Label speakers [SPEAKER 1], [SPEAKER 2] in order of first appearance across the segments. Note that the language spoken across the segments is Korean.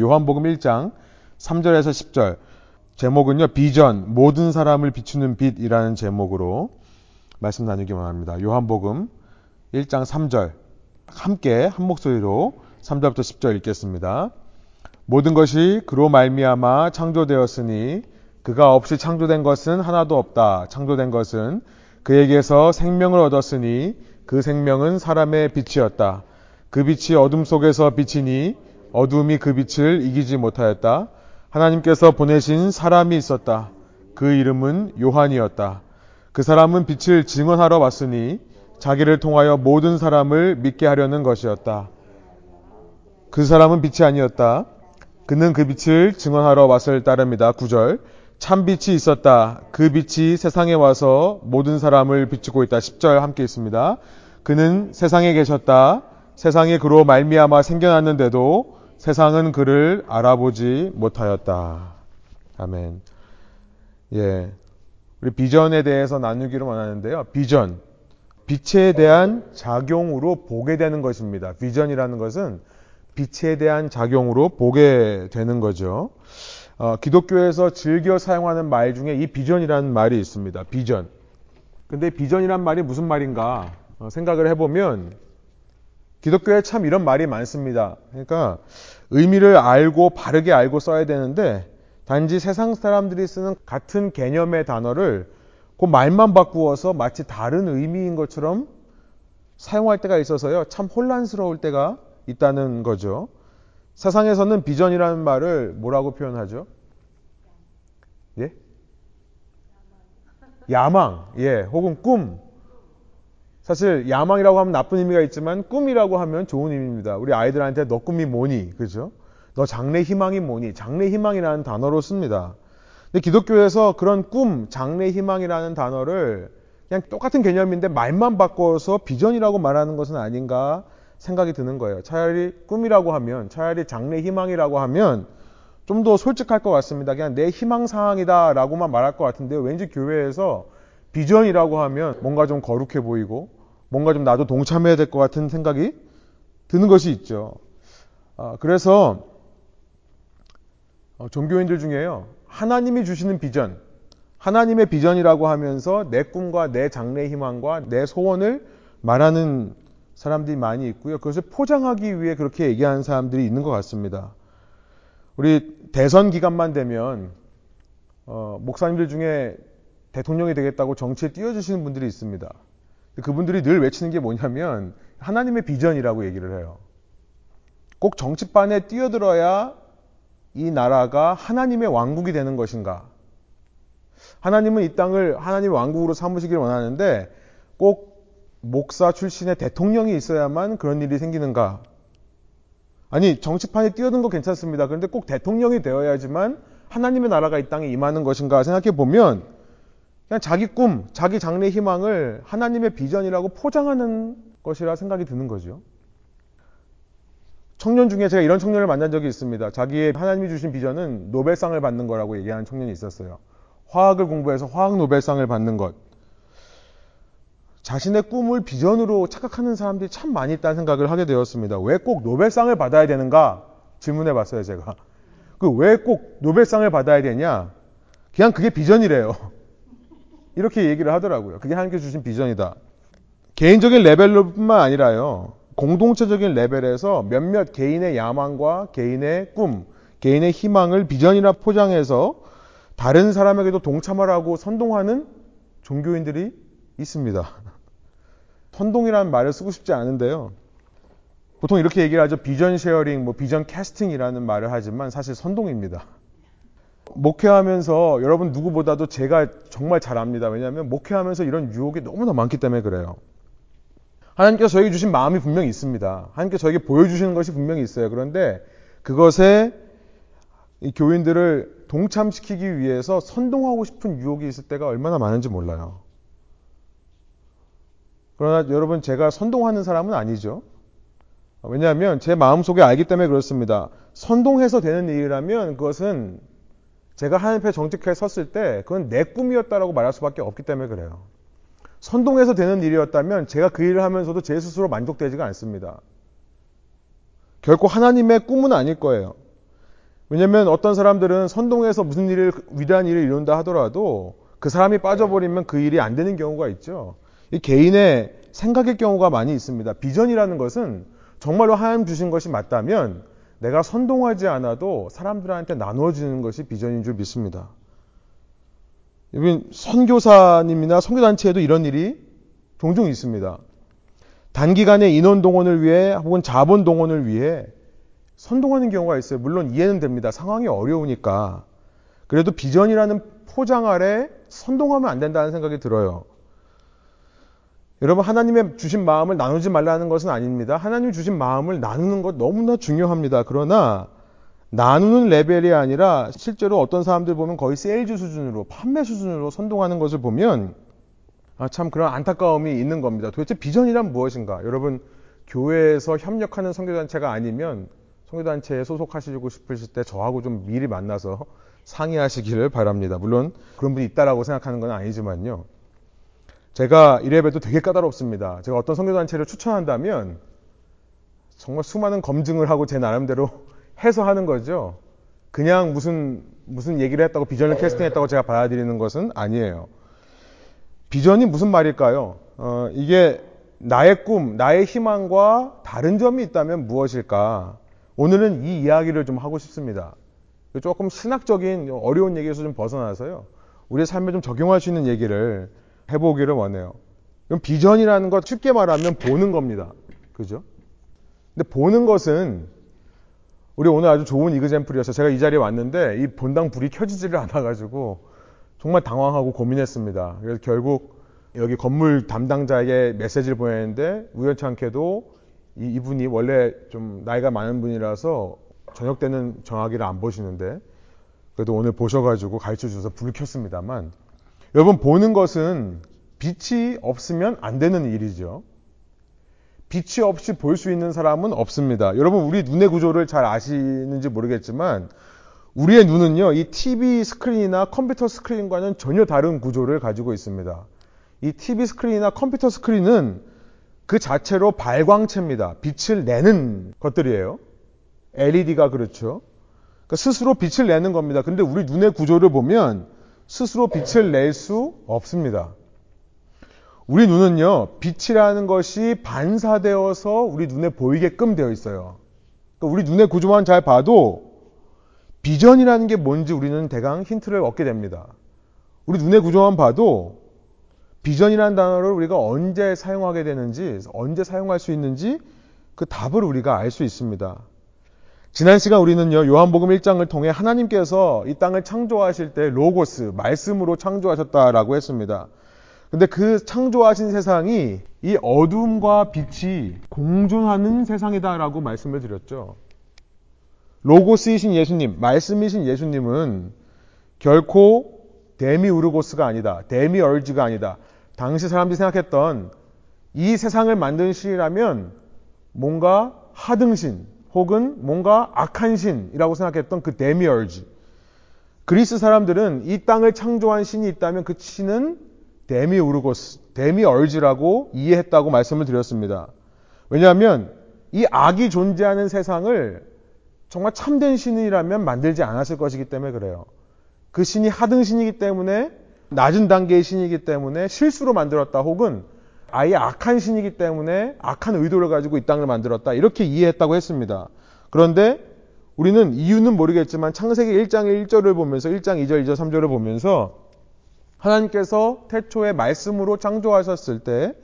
[SPEAKER 1] 요한복음 1장 3절에서 10절. 제목은요, 비전, 모든 사람을 비추는 빛이라는 제목으로 말씀 나누기 원합니다. 요한복음 1장 3절. 함께 한 목소리로 3절부터 10절 읽겠습니다. 모든 것이 그로 말미암아 창조되었으니 그가 없이 창조된 것은 하나도 없다. 창조된 것은 그에게서 생명을 얻었으니 그 생명은 사람의 빛이었다. 그 빛이 어둠 속에서 비치니 어둠이 그 빛을 이기지 못하였다. 하나님께서 보내신 사람이 있었다. 그 이름은 요한이었다. 그 사람은 빛을 증언하러 왔으니 자기를 통하여 모든 사람을 믿게 하려는 것이었다. 그 사람은 빛이 아니었다. 그는 그 빛을 증언하러 왔을 따름이다. 9절. 참 빛이 있었다. 그 빛이 세상에 와서 모든 사람을 비추고 있다. 10절 함께 있습니다. 그는 세상에 계셨다. 세상에 그로 말미암아 생겨났는데도 세상은 그를 알아보지 못하였다. 아멘. 예. 우리 비전에 대해서 나누기를 원하는데요. 비전. 빛에 대한 작용으로 보게 되는 것입니다. 비전이라는 것은 빛에 대한 작용으로 보게 되는 거죠. 어, 기독교에서 즐겨 사용하는 말 중에 이 비전이라는 말이 있습니다. 비전. 근데 비전이란 말이 무슨 말인가 어, 생각을 해보면 기독교에 참 이런 말이 많습니다. 그러니까 의미를 알고 바르게 알고 써야 되는데 단지 세상 사람들이 쓰는 같은 개념의 단어를 그 말만 바꾸어서 마치 다른 의미인 것처럼 사용할 때가 있어서요. 참 혼란스러울 때가 있다는 거죠. 세상에서는 비전이라는 말을 뭐라고 표현하죠? 예? 야망, 예, 혹은 꿈. 사실 야망이라고 하면 나쁜 의미가 있지만 꿈이라고 하면 좋은 의미입니다. 우리 아이들한테 너 꿈이 뭐니? 그죠? 너 장래 희망이 뭐니? 장래 희망이라는 단어로 씁니다. 근데 기독교에서 그런 꿈, 장래 희망이라는 단어를 그냥 똑같은 개념인데 말만 바꿔서 비전이라고 말하는 것은 아닌가 생각이 드는 거예요. 차라리 꿈이라고 하면, 차라리 장래 희망이라고 하면 좀 더 솔직할 것 같습니다. 그냥 내 희망 사항이다라고만 말할 것 같은데 왠지 교회에서 비전이라고 하면 뭔가 좀 거룩해 보이고 뭔가 좀 나도 동참해야 될 것 같은 생각이 드는 것이 있죠. 아, 그래서 어, 종교인들 중에요. 하나님이 주시는 비전, 하나님의 비전이라고 하면서 내 꿈과 내 장래 희망과 내 소원을 말하는 사람들이 많이 있고요. 그것을 포장하기 위해 그렇게 얘기하는 사람들이 있는 것 같습니다. 우리 대선 기간만 되면 어, 목사님들 중에 대통령이 되겠다고 정치에 뛰어주시는 분들이 있습니다. 그분들이 늘 외치는 게 뭐냐면 하나님의 비전이라고 얘기를 해요. 꼭 정치판에 뛰어들어야 이 나라가 하나님의 왕국이 되는 것인가? 하나님은 이 땅을 하나님의 왕국으로 삼으시길 원하는데 꼭 목사 출신의 대통령이 있어야만 그런 일이 생기는가? 아니, 정치판에 뛰어든 거 괜찮습니다. 그런데 꼭 대통령이 되어야지만 하나님의 나라가 이 땅에 임하는 것인가 생각해 보면 그냥 자기 꿈, 자기 장래 희망을 하나님의 비전이라고 포장하는 것이라 생각이 드는 거죠. 청년 중에 제가 이런 청년을 만난 적이 있습니다. 자기의 하나님이 주신 비전은 노벨상을 받는 거라고 얘기하는 청년이 있었어요. 화학을 공부해서 화학 노벨상을 받는 것. 자신의 꿈을 비전으로 착각하는 사람들이 참 많이 있다는 생각을 하게 되었습니다. 왜 꼭 노벨상을 받아야 되는가? 질문해 봤어요, 제가. 그 왜 꼭 노벨상을 받아야 되냐? 그냥 그게 비전이래요. 이렇게 얘기를 하더라고요. 그게 하나님께 주신 비전이다. 개인적인 레벨로뿐만 아니라요. 공동체적인 레벨에서 몇몇 개인의 야망과 개인의 꿈, 개인의 희망을 비전이라 포장해서 다른 사람에게도 동참하라고 선동하는 종교인들이 있습니다. 선동이라는 말을 쓰고 싶지 않은데요. 보통 이렇게 얘기를 하죠. vision sharing, 뭐 vision casting이라는 말을 하지만 사실 선동입니다. 목회하면서 여러분 누구보다도 제가 정말 잘 압니다. 왜냐하면 목회하면서 이런 유혹이 너무나 많기 때문에 그래요. 하나님께서 저에게 주신 마음이 분명히 있습니다. 하나님께서 저에게 보여주시는 것이 분명히 있어요. 그런데 그것에 이 교인들을 동참시키기 위해서 선동하고 싶은 유혹이 있을 때가 얼마나 많은지 몰라요. 그러나 여러분 제가 선동하는 사람은 아니죠. 왜냐하면 제 마음속에 알기 때문에 그렇습니다. 선동해서 되는 일이라면 그것은 제가 하나님 앞에 정직하게 섰을 때 그건 내 꿈이었다라고 말할 수밖에 없기 때문에 그래요. 선동해서 되는 일이었다면 제가 그 일을 하면서도 제 스스로 만족되지가 않습니다. 결코 하나님의 꿈은 아닐 거예요. 왜냐면 어떤 사람들은 선동해서 무슨 일을 위대한 일을 이룬다 하더라도 그 사람이 빠져버리면 그 일이 안 되는 경우가 있죠. 이 개인의 생각의 경우가 많이 있습니다. 비전이라는 것은 정말로 하나님 주신 것이 맞다면 내가 선동하지 않아도 사람들한테 나누어지는 것이 비전인 줄 믿습니다. 여러분 선교사님이나 선교단체에도 이런 일이 종종 있습니다. 단기간에 인원 동원을 위해 혹은 자본 동원을 위해 선동하는 경우가 있어요. 물론 이해는 됩니다. 상황이 어려우니까. 그래도 비전이라는 포장 아래 선동하면 안 된다는 생각이 들어요. 여러분, 하나님의 주신 마음을 나누지 말라는 것은 아닙니다. 하나님 주신 마음을 나누는 것 너무나 중요합니다. 그러나 나누는 레벨이 아니라 실제로 어떤 사람들 보면 거의 세일즈 수준으로, 판매 수준으로 선동하는 것을 보면 아, 참 그런 안타까움이 있는 겁니다. 도대체 비전이란 무엇인가? 여러분, 교회에서 협력하는 선교단체가 아니면 선교단체에 소속하시고 싶으실 때 저하고 좀 미리 만나서 상의하시기를 바랍니다. 물론 그런 분이 있다라고 생각하는 건 아니지만요. 제가 이래봬도 되게 까다롭습니다. 제가 어떤 성교단체를 추천한다면 정말 수많은 검증을 하고 제 나름대로 해서 하는 거죠. 그냥 무슨 무슨 얘기를 했다고 비전을 캐스팅했다고 제가 받아들이는 것은 아니에요. 비전이 무슨 말일까요? 어, 이게 나의 꿈, 나의 희망과 다른 점이 있다면 무엇일까? 오늘은 이 이야기를 좀 하고 싶습니다. 조금 신학적인 어려운 얘기에서 좀 벗어나서요. 우리의 삶에 좀 적용할 수 있는 얘기를 해보기를 원해요. 그럼 비전이라는 것 쉽게 말하면 보는 겁니다. 그죠? 근데 보는 것은 우리 오늘 아주 좋은 이그젠플이어서 제가 이 자리에 왔는데 이 본당 불이 켜지지를 않아가지고 정말 당황하고 고민했습니다. 그래서 결국 여기 건물 담당자에게 메시지를 보냈는데 우연치 않게도 이, 분이 원래 좀 나이가 많은 분이라서 저녁 때는 정하기를 안 보시는데 그래도 오늘 보셔가지고 가르쳐 주셔서 불을 켰습니다만 여러분 보는 것은 빛이 없으면 안 되는 일이죠. 빛이 없이 볼 수 있는 사람은 없습니다. 여러분 우리 눈의 구조를 잘 아시는지 모르겠지만 우리의 눈은요 이 TV 스크린이나 컴퓨터 스크린과는 전혀 다른 구조를 가지고 있습니다. 이 TV 스크린이나 컴퓨터 스크린은 그 자체로 발광체입니다. 빛을 내는 것들이에요. LED가 그렇죠. 그러니까 스스로 빛을 내는 겁니다. 근데 우리 눈의 구조를 보면 스스로 빛을 낼 수 없습니다. 우리 눈은요, 빛이라는 것이 반사되어서 우리 눈에 보이게끔 되어 있어요. 그러니까 우리 눈의 구조만 잘 봐도 비전이라는 게 뭔지 우리는 대강 힌트를 얻게 됩니다. 우리 눈의 구조만 봐도 비전이라는 단어를 우리가 언제 사용하게 되는지, 언제 사용할 수 있는지 그 답을 우리가 알 수 있습니다. 지난 시간 우리는요, 요한복음 1장을 통해 하나님께서 이 땅을 창조하실 때 로고스, 말씀으로 창조하셨다라고 했습니다. 근데 그 창조하신 세상이 이 어둠과 빛이 공존하는 세상이다라고 말씀을 드렸죠. 로고스이신 예수님, 말씀이신 예수님은 결코 데미우르고스가 아니다. demiurge가 아니다. 당시 사람들이 생각했던 이 세상을 만든 신이라면 뭔가 하등신 혹은 뭔가 악한 신이라고 생각했던 그 demiurge. 그리스 사람들은 이 땅을 창조한 신이 있다면 그 신은 데미우르고스, demiurge라고 이해했다고 말씀을 드렸습니다. 왜냐하면 이 악이 존재하는 세상을 정말 참된 신이라면 만들지 않았을 것이기 때문에 그래요. 그 신이 하등 신이기 때문에 낮은 단계의 신이기 때문에 실수로 만들었다 혹은 아예 악한 신이기 때문에 악한 의도를 가지고 이 땅을 만들었다 이렇게 이해했다고 했습니다. 그런데 우리는 이유는 모르겠지만 창세기 1장의 1절을 보면서 1장 2절, 2절, 3절을 보면서 하나님께서 태초에 말씀으로 창조하셨을 때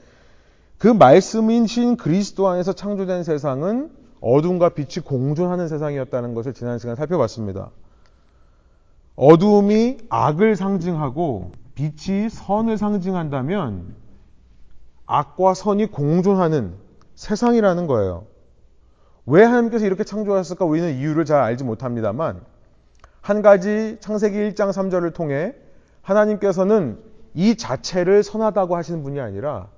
[SPEAKER 1] 그 말씀인 신 그리스도 안에서 창조된 세상은 어둠과 빛이 공존하는 세상이었다는 것을 지난 시간 살펴봤습니다. 어두움이 악을 상징하고 빛이 선을 상징한다면 악과 선이 공존하는 세상이라는 거예요. 왜 하나님께서 이렇게 창조하셨을까 우리는 이유를 잘 알지 못합니다만 한 가지 창세기 1장 3절을 통해 하나님께서는 이 자체를 선하다고 하시는 분이 아니라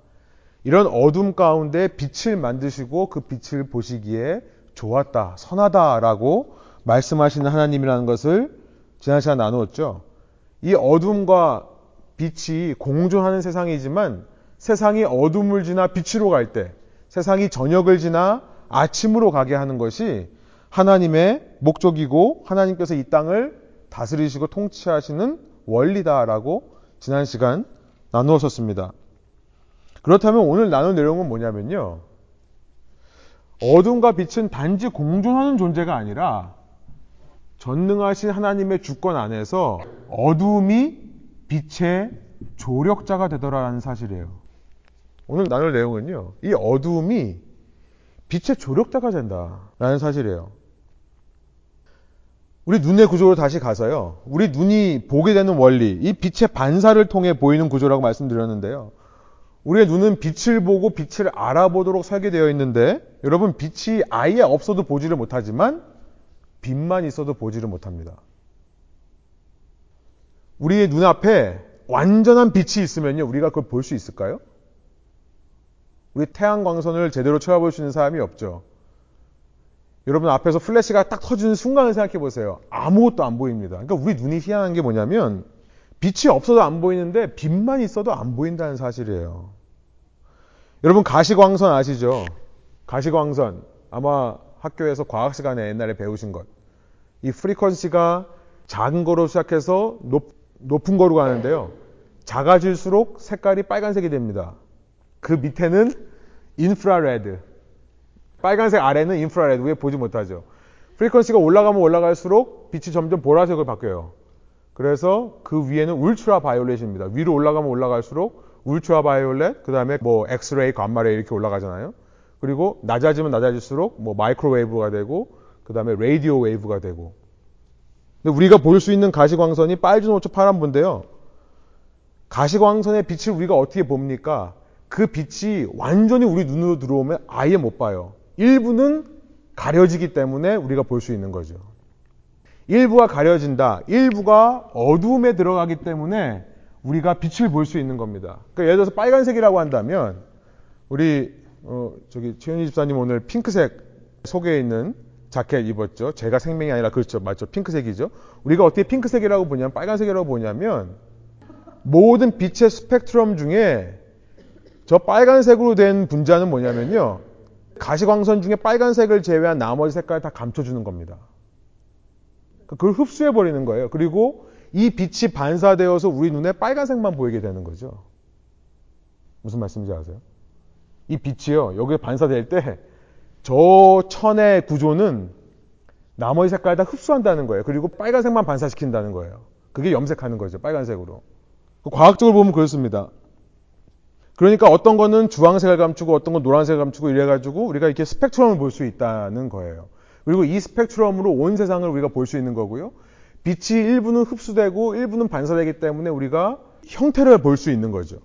[SPEAKER 1] 이런 어둠 가운데 빛을 만드시고 그 빛을 보시기에 좋았다, 선하다라고 말씀하시는 하나님이라는 것을 지난 시간 나누었죠. 이 어둠과 빛이 공존하는 세상이지만 세상이 어둠을 지나 빛으로 갈 때, 세상이 저녁을 지나 아침으로 가게 하는 것이 하나님의 목적이고 하나님께서 이 땅을 다스리시고 통치하시는 원리다라고 지난 시간 나누었었습니다. 그렇다면 오늘 나눌 내용은 뭐냐면요. 어둠과 빛은 단지 공존하는 존재가 아니라 전능하신 하나님의 주권 안에서 어둠이 빛의 조력자가 되더라는 사실이에요. 오늘 나눌 내용은요. 이 어둠이 빛의 조력자가 된다라는 사실이에요. 우리 눈의 구조로 다시 가서요. 우리 눈이 보게 되는 원리, 이 빛의 반사를 통해 보이는 구조라고 말씀드렸는데요. 우리의 눈은 빛을 보고 빛을 알아보도록 설계되어 있는데, 여러분, 빛이 아예 없어도 보지를 못하지만, 빛만 있어도 보지를 못합니다. 우리의 눈앞에 완전한 빛이 있으면요, 우리가 그걸 볼 수 있을까요? 우리 태양광선을 제대로 쳐다볼 수 있는 사람이 없죠. 여러분 앞에서 플래시가 딱 터지는 순간을 생각해 보세요. 아무것도 안 보입니다. 그러니까 우리 눈이 희한한 게 뭐냐면 빛이 없어도 안 보이는데 빛만 있어도 안 보인다는 사실이에요. 여러분 가시광선 아시죠? 가시광선 아마 학교에서 과학 시간에 옛날에 배우신 것. 이 frequency가 작은 거로 시작해서 높, 높은 거로 가는데요. 작아질수록 색깔이 빨간색이 됩니다. 그 밑에는 infrared. 빨간색 아래는 infrared. 위에 보지 못하죠. frequency가 올라가면 올라갈수록 빛이 점점 보라색으로 바뀌어요. 그래서 그 위에는 ultraviolet입니다. 위로 올라가면 올라갈수록 ultraviolet, 그 다음에 뭐 엑스레이, gamma ray 이렇게 올라가잖아요. 그리고 낮아지면 낮아질수록 뭐 microwave가 되고, 그 다음에 radio wave가 되고. 근데 우리가 볼 수 있는 가시광선이 빨주노초파남보인데요. 가시광선의 빛을 우리가 어떻게 봅니까? 그 빛이 완전히 우리 눈으로 들어오면 아예 못 봐요. 일부는 가려지기 때문에 우리가 볼 수 있는 거죠. 일부가 가려진다. 일부가 어두움에 들어가기 때문에 우리가 빛을 볼 수 있는 겁니다. 그러니까 예를 들어서 빨간색이라고 한다면 우리 어, 저기 최현희 집사님 오늘 핑크색 속에 있는 자켓 입었죠. 제가 생명이 아니라 그렇죠. 맞죠. 핑크색이죠. 우리가 어떻게 핑크색이라고 보냐면 빨간색이라고 보냐면 모든 빛의 스펙트럼 중에 저 빨간색으로 된 분자는 뭐냐면요. 가시광선 중에 빨간색을 제외한 나머지 색깔 다 감춰주는 겁니다. 그걸 흡수해 버리는 거예요. 그리고 이 빛이 반사되어서 우리 눈에 빨간색만 보이게 되는 거죠. 무슨 말씀인지 아세요? 이 빛이요. 여기에 반사될 때 저 천의 구조는 나머지 색깔 다 흡수한다는 거예요. 그리고 빨간색만 반사시킨다는 거예요. 그게 염색하는 거죠. 빨간색으로. 과학적으로 보면 그렇습니다. 그러니까 어떤 거는 주황색을 감추고 어떤 건 노란색을 감추고 이래가지고 우리가 이렇게 스펙트럼을 볼 수 있다는 거예요. 그리고 이 스펙트럼으로 온 세상을 우리가 볼 수 있는 거고요. 빛이 일부는 흡수되고 일부는 반사되기 때문에 우리가 형태를 볼 수 있는 거죠.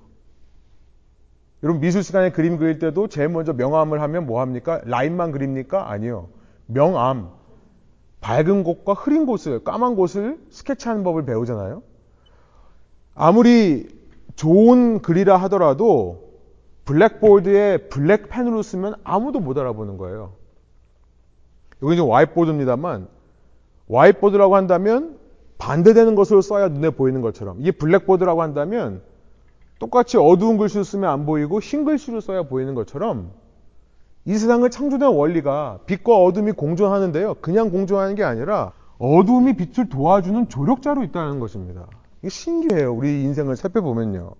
[SPEAKER 1] 여러분 미술 시간에 그림 그릴 때도 제일 먼저 명암을 하면 뭐 합니까? 라인만 그립니까? 아니요. 명암. 밝은 곳과 흐린 곳을, 까만 곳을 스케치하는 법을 배우잖아요. 아무리 좋은 글이라 하더라도 blackboard에 black pen으로 쓰면 아무도 못 알아보는 거예요. 여기 이제 whiteboard입니다만 whiteboard라고 한다면 반대되는 것으로 써야 눈에 보이는 것처럼 이게 blackboard라고 한다면 똑같이 어두운 글씨로 쓰면 안 보이고 흰 글씨로 써야 보이는 것처럼 이 세상을 창조된 원리가 빛과 어둠이 공존하는데요. 그냥 공존하는 게 아니라 어둠이 빛을 도와주는 조력자로 있다는 것입니다. 이게 신기해요. 우리 인생을 살펴보면요.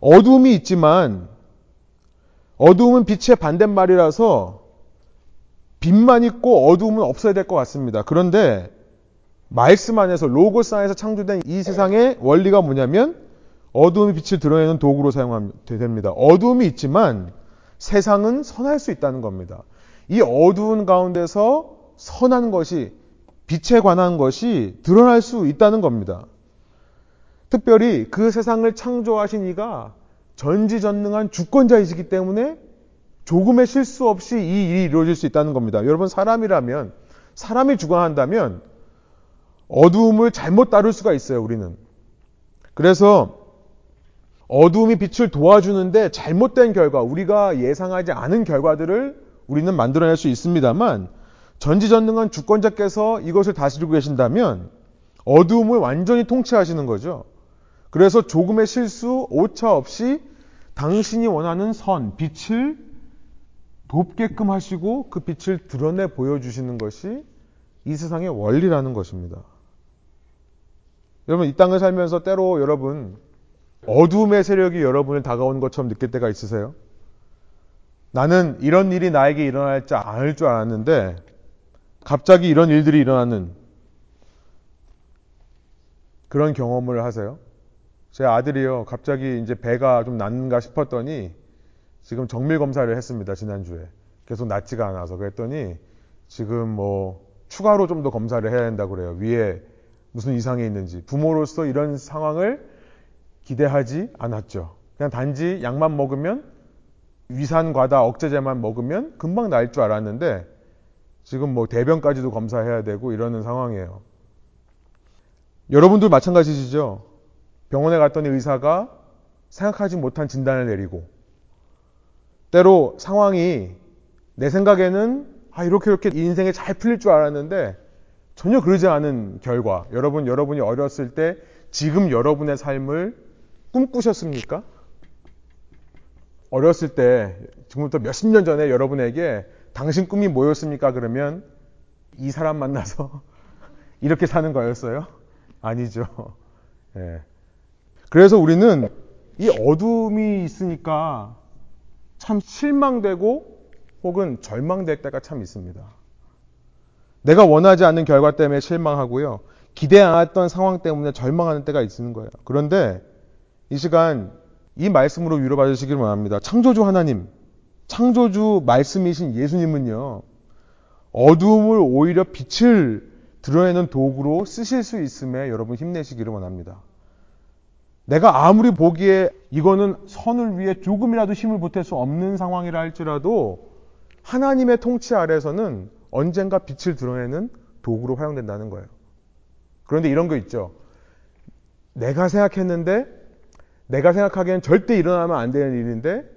[SPEAKER 1] 어둠이 있지만 어두움은 빛의 반대말이라서 빛만 있고 어두움은 없어야 될 것 같습니다. 그런데 말씀 안에서 로고스 안에서 창조된 이 세상의 원리가 뭐냐면 어두움이 빛을 드러내는 도구로 사용하면 됩니다. 어두움이 있지만 세상은 선할 수 있다는 겁니다. 이 어두운 가운데서 선한 것이 빛에 관한 것이 드러날 수 있다는 겁니다. 특별히 그 세상을 창조하신 이가 전지전능한 주권자이시기 때문에 조금의 실수 없이 이 일이 이루어질 수 있다는 겁니다. 여러분 사람이라면 사람이 주관한다면 어두움을 잘못 다룰 수가 있어요. 우리는. 그래서 어두움이 빛을 도와주는데 잘못된 결과, 우리가 예상하지 않은 결과들을 우리는 만들어낼 수 있습니다만 전지전능한 주권자께서 이것을 다스리고 계신다면 어두움을 완전히 통치하시는 거죠. 그래서 조금의 실수, 오차 없이 당신이 원하는 선, 빛을 돕게끔 하시고 그 빛을 드러내 보여주시는 것이 이 세상의 원리라는 것입니다. 여러분, 이 땅을 살면서 때로 여러분, 어둠의 세력이 여러분을 다가오는 것처럼 느낄 때가 있으세요? 나는 이런 일이 나에게 일어날 줄 않을 줄 알았는데, 갑자기 이런 일들이 일어나는 그런 경험을 하세요? 제 아들이요, 갑자기 이제 배가 좀 낫는가 싶었더니, 지금 정밀 검사를 했습니다, 지난주에. 계속 낫지가 않아서. 그랬더니, 지금 뭐, 추가로 좀 더 검사를 해야 된다고 그래요. 위에 무슨 이상이 있는지. 부모로서 이런 상황을 기대하지 않았죠. 그냥 단지 약만 먹으면 위산 과다 억제제만 먹으면 금방 날 줄 알았는데 지금 뭐 대변까지도 검사해야 되고 이러는 상황이에요. 여러분들 마찬가지시죠? 병원에 갔더니 의사가 생각하지 못한 진단을 내리고 때로 상황이 내 생각에는 아 이렇게 이렇게 인생에 잘 풀릴 줄 알았는데 전혀 그러지 않은 결과 여러분 여러분이 어렸을 때 지금 여러분의 삶을 꿈꾸셨습니까? 어렸을 때 지금부터 몇십 년 전에 여러분에게 당신 꿈이 뭐였습니까? 그러면 이 사람 만나서 이렇게 사는 거였어요? 아니죠. 예. 그래서 우리는 이 어둠이 있으니까 참 실망되고 혹은 절망될 때가 참 있습니다. 내가 원하지 않는 결과 때문에 실망하고요. 기대 않았던 상황 때문에 절망하는 때가 있는 거예요. 그런데 이 시간 이 말씀으로 위로받으시길 원합니다. 창조주 하나님, 창조주 말씀이신 예수님은요, 어두움을 오히려 빛을 드러내는 도구로 쓰실 수 있음에 여러분 힘내시기를 원합니다. 내가 아무리 보기에 이거는 선을 위해 조금이라도 힘을 보탤 수 없는 상황이라 할지라도 하나님의 통치 아래서는 언젠가 빛을 드러내는 도구로 활용된다는 거예요. 그런데 이런 거 있죠. 내가 생각했는데 내가 생각하기엔 절대 일어나면 안 되는 일인데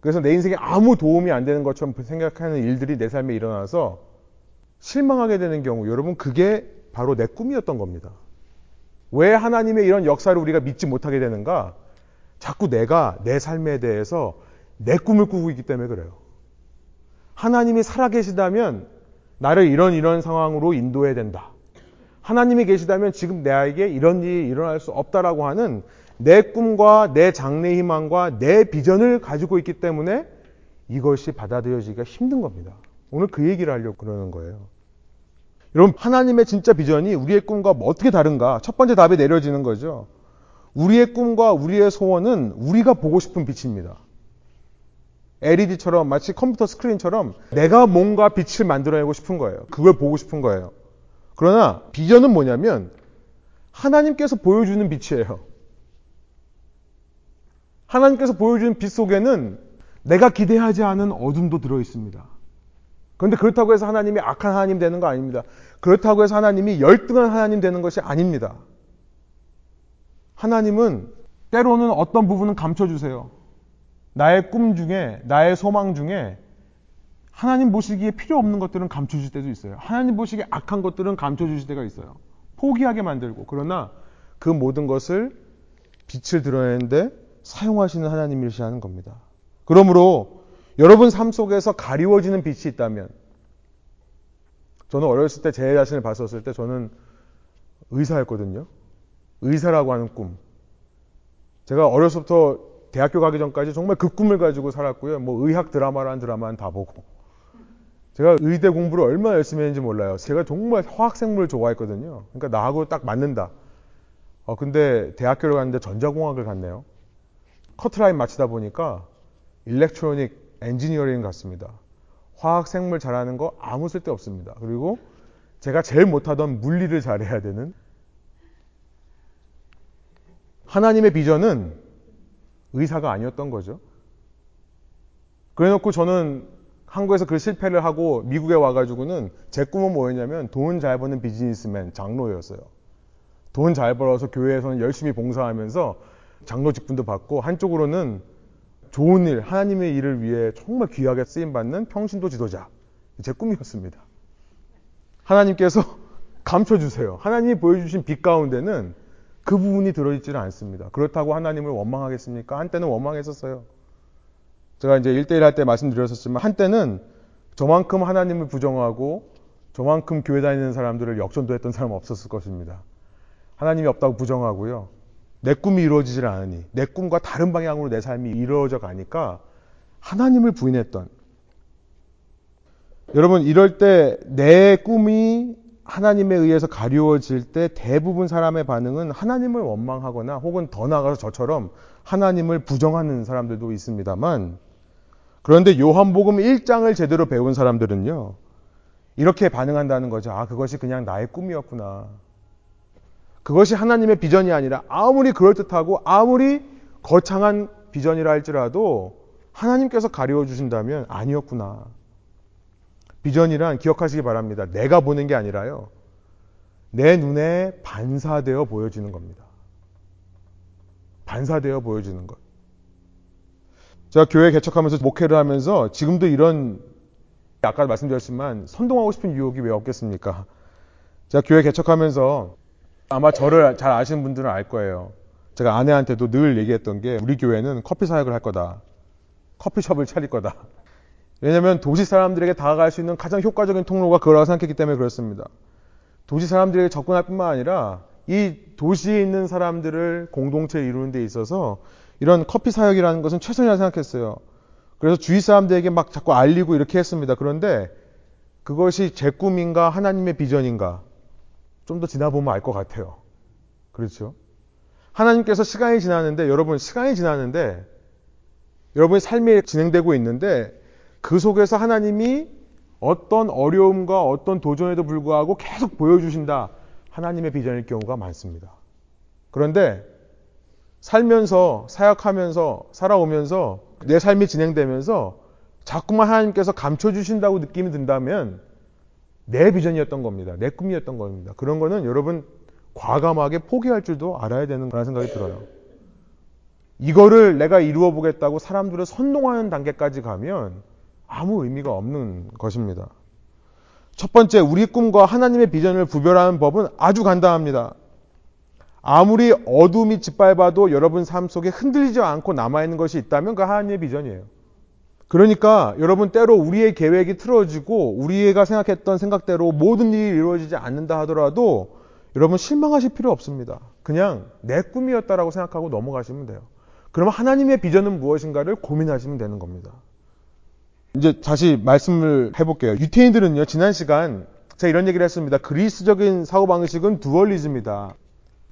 [SPEAKER 1] 그래서 내 인생에 아무 도움이 안 되는 것처럼 생각하는 일들이 내 삶에 일어나서 실망하게 되는 경우 여러분 그게 바로 내 꿈이었던 겁니다. 왜 하나님의 이런 역사를 우리가 믿지 못하게 되는가? 자꾸 내가 내 삶에 대해서 내 꿈을 꾸고 있기 때문에 그래요. 하나님이 살아계시다면 나를 이런 이런 상황으로 인도해야 된다. 하나님이 계시다면 지금 내에게 이런 일이 일어날 수 없다라고 하는 내 꿈과 내 장래 희망과 내 비전을 가지고 있기 때문에 이것이 받아들여지기가 힘든 겁니다. 오늘 그 얘기를 하려고 그러는 거예요. 여러분, 하나님의 진짜 비전이 우리의 꿈과 뭐 어떻게 다른가? 첫 번째 답이 내려지는 거죠. 우리의 꿈과 우리의 소원은 우리가 보고 싶은 빛입니다. LED처럼 마치 컴퓨터 스크린처럼 내가 뭔가 빛을 만들어내고 싶은 거예요. 그걸 보고 싶은 거예요. 그러나 비전은 뭐냐면 하나님께서 보여주는 빛이에요. 하나님께서 보여주는 빛 속에는 내가 기대하지 않은 어둠도 들어 있습니다. 그런데 그렇다고 해서 하나님이 악한 하나님 되는 거 아닙니다. 그렇다고 해서 하나님이 열등한 하나님 되는 것이 아닙니다. 하나님은 때로는 어떤 부분은 감춰주세요. 나의 꿈 중에, 나의 소망 중에 하나님 보시기에 필요 없는 것들은 감춰주실 때도 있어요. 하나님 보시기에 악한 것들은 감춰주실 때가 있어요. 포기하게 만들고. 그러나 그 모든 것을 빛을 드러내는데 사용하시는 하나님이시라는 겁니다. 그러므로 여러분 삶 속에서 가리워지는 빛이 있다면 저는 어렸을 때 제 자신을 봤었을 때 저는 의사였거든요. 의사라고 하는 꿈. 제가 어렸을 부터 대학교 가기 전까지 정말 그 꿈을 가지고 살았고요. 뭐 의학 드라마라는 드라마는 다 보고. 제가 의대 공부를 얼마나 열심히 했는지 몰라요. 제가 정말 화학생물을 좋아했거든요. 그러니까 나하고 딱 맞는다. 어, 근데 대학교를 갔는데 전자공학을 갔네요. 커트라인 맞추다 보니까 electronic engineering 갔습니다. 화학 생물 잘하는 거 아무 쓸데 없습니다. 그리고 제가 제일 못하던 물리를 잘해야 되는 하나님의 비전은 의사가 아니었던 거죠. 그래 놓고 저는 한국에서 그 실패를 하고 미국에 와가지고는 제 꿈은 뭐였냐면 돈 잘 버는 비즈니스맨, 장로였어요. 돈 잘 벌어서 교회에서는 열심히 봉사하면서 장로 직분도 받고 한쪽으로는 좋은 일, 하나님의 일을 위해 정말 귀하게 쓰임 받는 평신도 지도자. 제 꿈이었습니다. 하나님께서 감춰 주세요. 하나님이 보여 주신 빛 가운데는 그 부분이 들어있지는 않습니다. 그렇다고 하나님을 원망하겠습니까? 한때는 원망했었어요. 제가 이제 1대1 할때 말씀드렸었지만 한때는 저만큼 하나님을 부정하고 저만큼 교회 다니는 사람들을 역전도 했던 사람은 없었을 것입니다. 하나님이 없다고 부정하고요. 내 꿈이 이루어지질 않으니 내 꿈과 다른 방향으로 내 삶이 이루어져 가니까 하나님을 부인했던 여러분 이럴 때 내 꿈이 하나님에 의해서 가리워질 때 대부분 사람의 반응은 하나님을 원망하거나 혹은 더 나아가서 저처럼 하나님을 부정하는 사람들도 있습니다만 그런데 요한복음 1장을 제대로 배운 사람들은요. 이렇게 반응한다는 거죠. 아, 그것이 그냥 나의 꿈이었구나. 그것이 하나님의 비전이 아니라 아무리 그럴듯하고 아무리 거창한 비전이라 할지라도 하나님께서 가리워 주신다면 아니었구나. 비전이란 기억하시기 바랍니다. 내가 보는 게 아니라요. 내 눈에 반사되어 보여지는 겁니다. 반사되어 보여지는 것. 제가 교회 개척하면서 목회를 하면서 지금도 이런 아까 말씀드렸지만 선동하고 싶은 유혹이 왜 없겠습니까? 제가 교회 개척하면서 아마 저를 잘 아시는 분들은 알 거예요. 제가 아내한테도 늘 얘기했던 게 우리 교회는 커피 사역을 할 거다. 커피숍을 차릴 거다. 왜냐하면 도시 사람들에게 다가갈 수 있는 가장 효과적인 통로가 그거라고 생각했기 때문에 그렇습니다. 도시 사람들에게 접근할 뿐만 아니라 이 도시에 있는 사람들을 공동체에 이루는 데 있어서 이런 커피 사역이라는 것은 최선이라 생각했어요. 그래서 주위 사람들에게 막 자꾸 알리고 이렇게 했습니다. 그런데 그것이 제 꿈인가 하나님의 비전인가 좀 더 지나보면 알 것 같아요. 그렇죠? 하나님께서 시간이 지났는데 여러분 시간이 지났는데 여러분의 삶이 진행되고 있는데 그 속에서 하나님이 어떤 어려움과 어떤 도전에도 불구하고 계속 보여주신다. 하나님의 비전일 경우가 많습니다. 그런데 살면서, 사역하면서, 살아오면서 내 삶이 진행되면서 자꾸만 하나님께서 감춰주신다고 느낌이 든다면 내 비전이었던 겁니다. 내 꿈이었던 겁니다. 그런 거는 여러분 과감하게 포기할 줄도 알아야 되는 거라는 생각이 들어요. 이거를 내가 이루어 보겠다고 사람들을 선동하는 단계까지 가면 아무 의미가 없는 것입니다. 첫 번째, 우리 꿈과 하나님의 비전을 구별하는 법은 아주 간단합니다. 아무리 어둠이 짓밟아도 여러분 삶 속에 흔들리지 않고 남아있는 것이 있다면 그 하나님의 비전이에요. 그러니까 여러분 때로 우리의 계획이 틀어지고 우리가 생각했던 생각대로 모든 일이 이루어지지 않는다 하더라도 여러분 실망하실 필요 없습니다. 그냥 내 꿈이었다라고 생각하고 넘어가시면 돼요. 그러면 하나님의 비전은 무엇인가를 고민하시면 되는 겁니다. 이제 다시 말씀을 해볼게요. 유태인들은요, 지난 시간 제가 이런 얘기를 했습니다. 그리스적인 사고방식은 두얼리즘이다.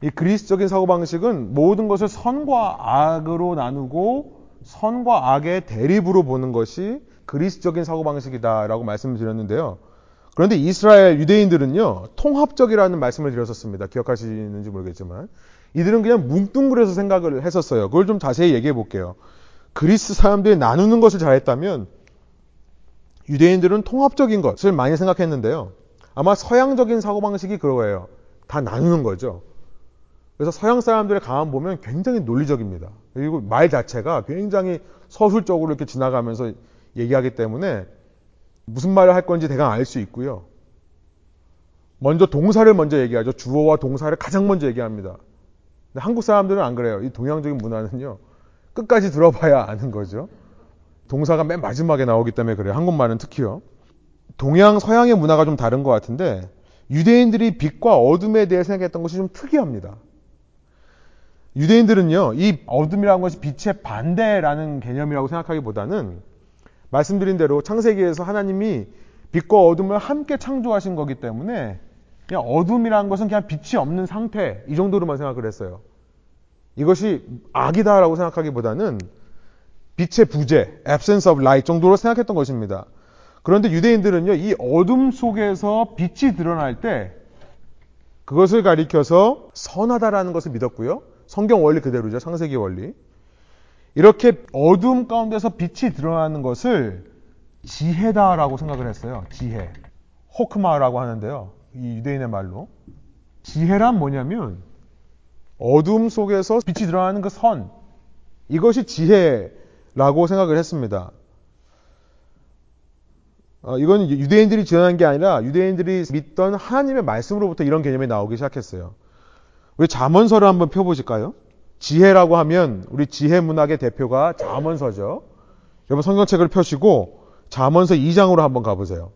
[SPEAKER 1] 이 그리스적인 사고방식은 모든 것을 선과 악으로 나누고 선과 악의 대립으로 보는 것이 그리스적인 사고방식이다라고 말씀을 드렸는데요. 그런데 이스라엘 유대인들은요, 통합적이라는 말씀을 드렸었습니다. 기억하시는지 모르겠지만. 이들은 그냥 뭉뚱그려서 생각을 했었어요. 그걸 좀 자세히 얘기해 볼게요. 그리스 사람들이 나누는 것을 잘했다면 유대인들은 통합적인 것을 많이 생각했는데요. 아마 서양적인 사고방식이 그거예요. 다 나누는 거죠. 그래서 서양 사람들의 가만 보면 굉장히 논리적입니다. 그리고 말 자체가 굉장히 서술적으로 이렇게 지나가면서 얘기하기 때문에 무슨 말을 할 건지 대강 알 수 있고요. 먼저 동사를 먼저 얘기하죠. 주어와 동사를 가장 먼저 얘기합니다. 근데 한국 사람들은 안 그래요. 이 동양적인 문화는요. 끝까지 들어봐야 아는 거죠. 동사가 맨 마지막에 나오기 때문에 그래요. 한국말은 특히요. 동양, 서양의 문화가 좀 다른 것 같은데 유대인들이 빛과 어둠에 대해 생각했던 것이 좀 특이합니다. 유대인들은요, 이 어둠이라는 것이 빛의 반대라는 개념이라고 생각하기보다는 말씀드린 대로 창세기에서 하나님이 빛과 어둠을 함께 창조하신 거기 때문에 그냥 어둠이라는 것은 그냥 빛이 없는 상태 이 정도로만 생각을 했어요. 이것이 악이다라고 생각하기보다는 빛의 부재, absence of light 정도로 생각했던 것입니다. 그런데 유대인들은요, 이 어둠 속에서 빛이 드러날 때 그것을 가리켜서 선하다라는 것을 믿었고요. 성경 원리 그대로죠. 창세기 원리. 이렇게 어둠 가운데서 빛이 드러나는 것을 지혜다라고 생각을 했어요. 지혜. 호크마라고 하는데요. 이 유대인의 말로. 지혜란 뭐냐면 어둠 속에서 빛이 드러나는 그 선. 이것이 지혜 라고 생각을 했습니다. 어, 이건 유대인들이 지어낸 게 아니라 유대인들이 믿던 하나님의 말씀으로부터 이런 개념이 나오기 시작했어요. 우리 잠언서를 한번 펴보실까요? 지혜라고 하면 우리 지혜 문학의 대표가 잠언서죠. 여러분 성경책을 펴시고 잠언서 2장으로 한번 가보세요.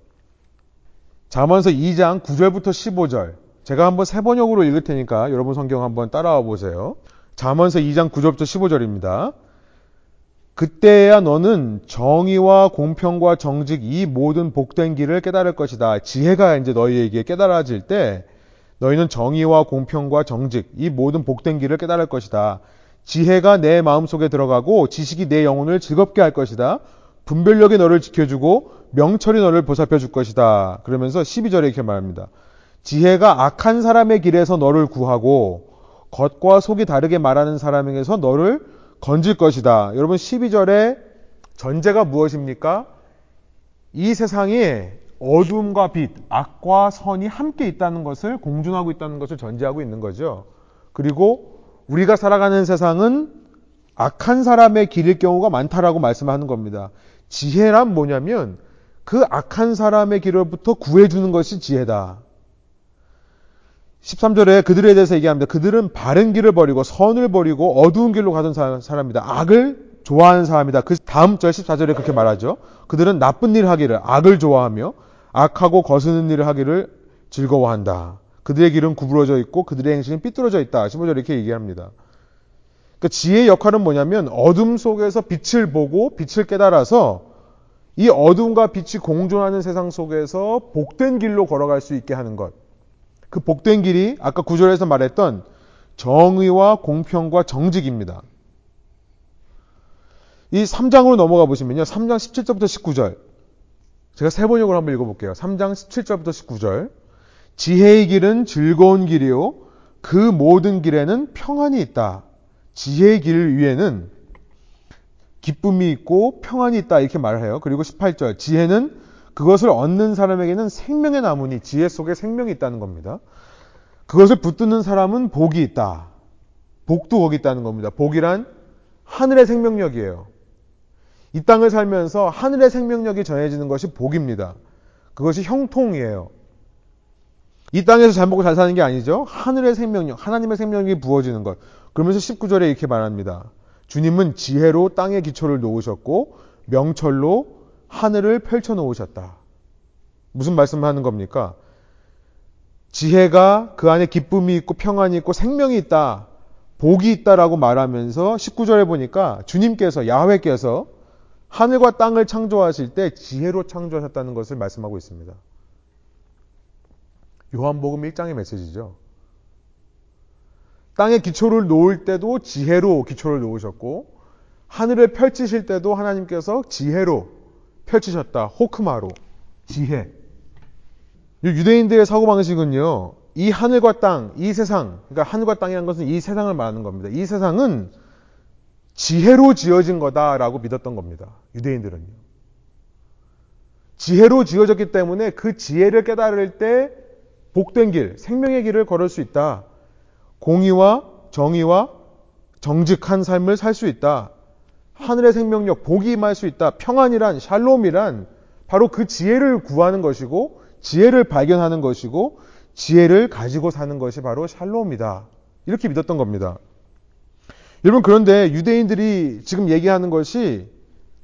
[SPEAKER 1] 잠언서 2장 9절부터 15절. 제가 한번 세 번역으로 읽을 테니까 여러분 성경 한번 따라와 보세요. 잠언서 2장 9절부터 15절입니다. 그때야 너는 정의와 공평과 정직 이 모든 복된 길을 깨달을 것이다. 지혜가 이제 너희에게 깨달아질 때 너희는 정의와 공평과 정직 이 모든 복된 길을 깨달을 것이다. 지혜가 내 마음속에 들어가고 지식이 내 영혼을 즐겁게 할 것이다. 분별력이 너를 지켜주고 명철이 너를 보살펴 줄 것이다. 그러면서 12절에 이렇게 말합니다. 지혜가 악한 사람의 길에서 너를 구하고 겉과 속이 다르게 말하는 사람에게서 너를 건질 것이다. 여러분 12절에 전제가 무엇입니까? 이 세상에 어둠과 빛, 악과 선이 함께 있다는 것을 공존하고 있다는 것을 전제하고 있는 거죠. 그리고 우리가 살아가는 세상은 악한 사람의 길일 경우가 많다라고 말씀하는 겁니다. 지혜란 뭐냐면 그 악한 사람의 길로부터 구해주는 것이 지혜다. 13절에 그들에 대해서 얘기합니다. 그들은 바른 길을 버리고 선을 버리고 어두운 길로 가던 사람이다. 악을 좋아하는 사람이다. 그 다음 절 14절에 그렇게 말하죠. 그들은 나쁜 일 하기를 악을 좋아하며 악하고 거스는 일을 하기를 즐거워한다. 그들의 길은 구부러져 있고 그들의 행실은 삐뚤어져 있다. 15절 이렇게 얘기합니다. 그러니까 지혜의 역할은 뭐냐면 어둠 속에서 빛을 보고 빛을 깨달아서 이 어둠과 빛이 공존하는 세상 속에서 복된 길로 걸어갈 수 있게 하는 것. 그 복된 길이 아까 구절에서 말했던 정의와 공평과 정직입니다. 이 3장으로 넘어가 보시면요. 3장 17절부터 19절. 제가 세 번역을 한번 읽어볼게요. 3장 17절부터 19절. 지혜의 길은 즐거운 길이요. 그 모든 길에는 평안이 있다. 지혜의 길 위에는 기쁨이 있고 평안이 있다. 이렇게 말을 해요. 그리고 18절. 지혜는 그것을 얻는 사람에게는 생명의 나무니 지혜 속에 생명이 있다는 겁니다. 그것을 붙드는 사람은 복이 있다. 복도 거기 있다는 겁니다. 복이란 하늘의 생명력이에요. 이 땅을 살면서 하늘의 생명력이 전해지는 것이 복입니다. 그것이 형통이에요. 이 땅에서 잘 먹고 잘 사는 게 아니죠. 하늘의 생명력, 하나님의 생명력이 부어지는 것. 그러면서 19절에 이렇게 말합니다. 주님은 지혜로 땅의 기초를 놓으셨고 명철로 하늘을 펼쳐 놓으셨다. 무슨 말씀을 하는 겁니까? 지혜가 그 안에 기쁨이 있고 평안이 있고 생명이 있다. 복이 있다라고 말하면서 19절에 보니까 주님께서 야훼께서 하늘과 땅을 창조하실 때 지혜로 창조하셨다는 것을 말씀하고 있습니다. 요한복음 1장의 메시지죠. 땅에 기초를 놓을 때도 지혜로 기초를 놓으셨고 하늘을 펼치실 때도 하나님께서 지혜로 펼치셨다. 호크마로. 지혜. 유대인들의 사고 방식은요, 이 하늘과 땅, 이 세상, 그러니까 하늘과 땅이라는 것은 이 세상을 말하는 겁니다. 이 세상은 지혜로 지어진 거다라고 믿었던 겁니다. 유대인들은요. 지혜로 지어졌기 때문에 그 지혜를 깨달을 때 복된 길, 생명의 길을 걸을 수 있다. 공의와 정의와 정직한 삶을 살 수 있다. 하늘의 생명력, 복이 임할 수 있다. 평안이란, 샬롬이란 바로 그 지혜를 구하는 것이고, 지혜를 발견하는 것이고, 지혜를 가지고 사는 것이 바로 샬롬이다. 이렇게 믿었던 겁니다. 여러분, 그런데 유대인들이 지금 얘기하는 것이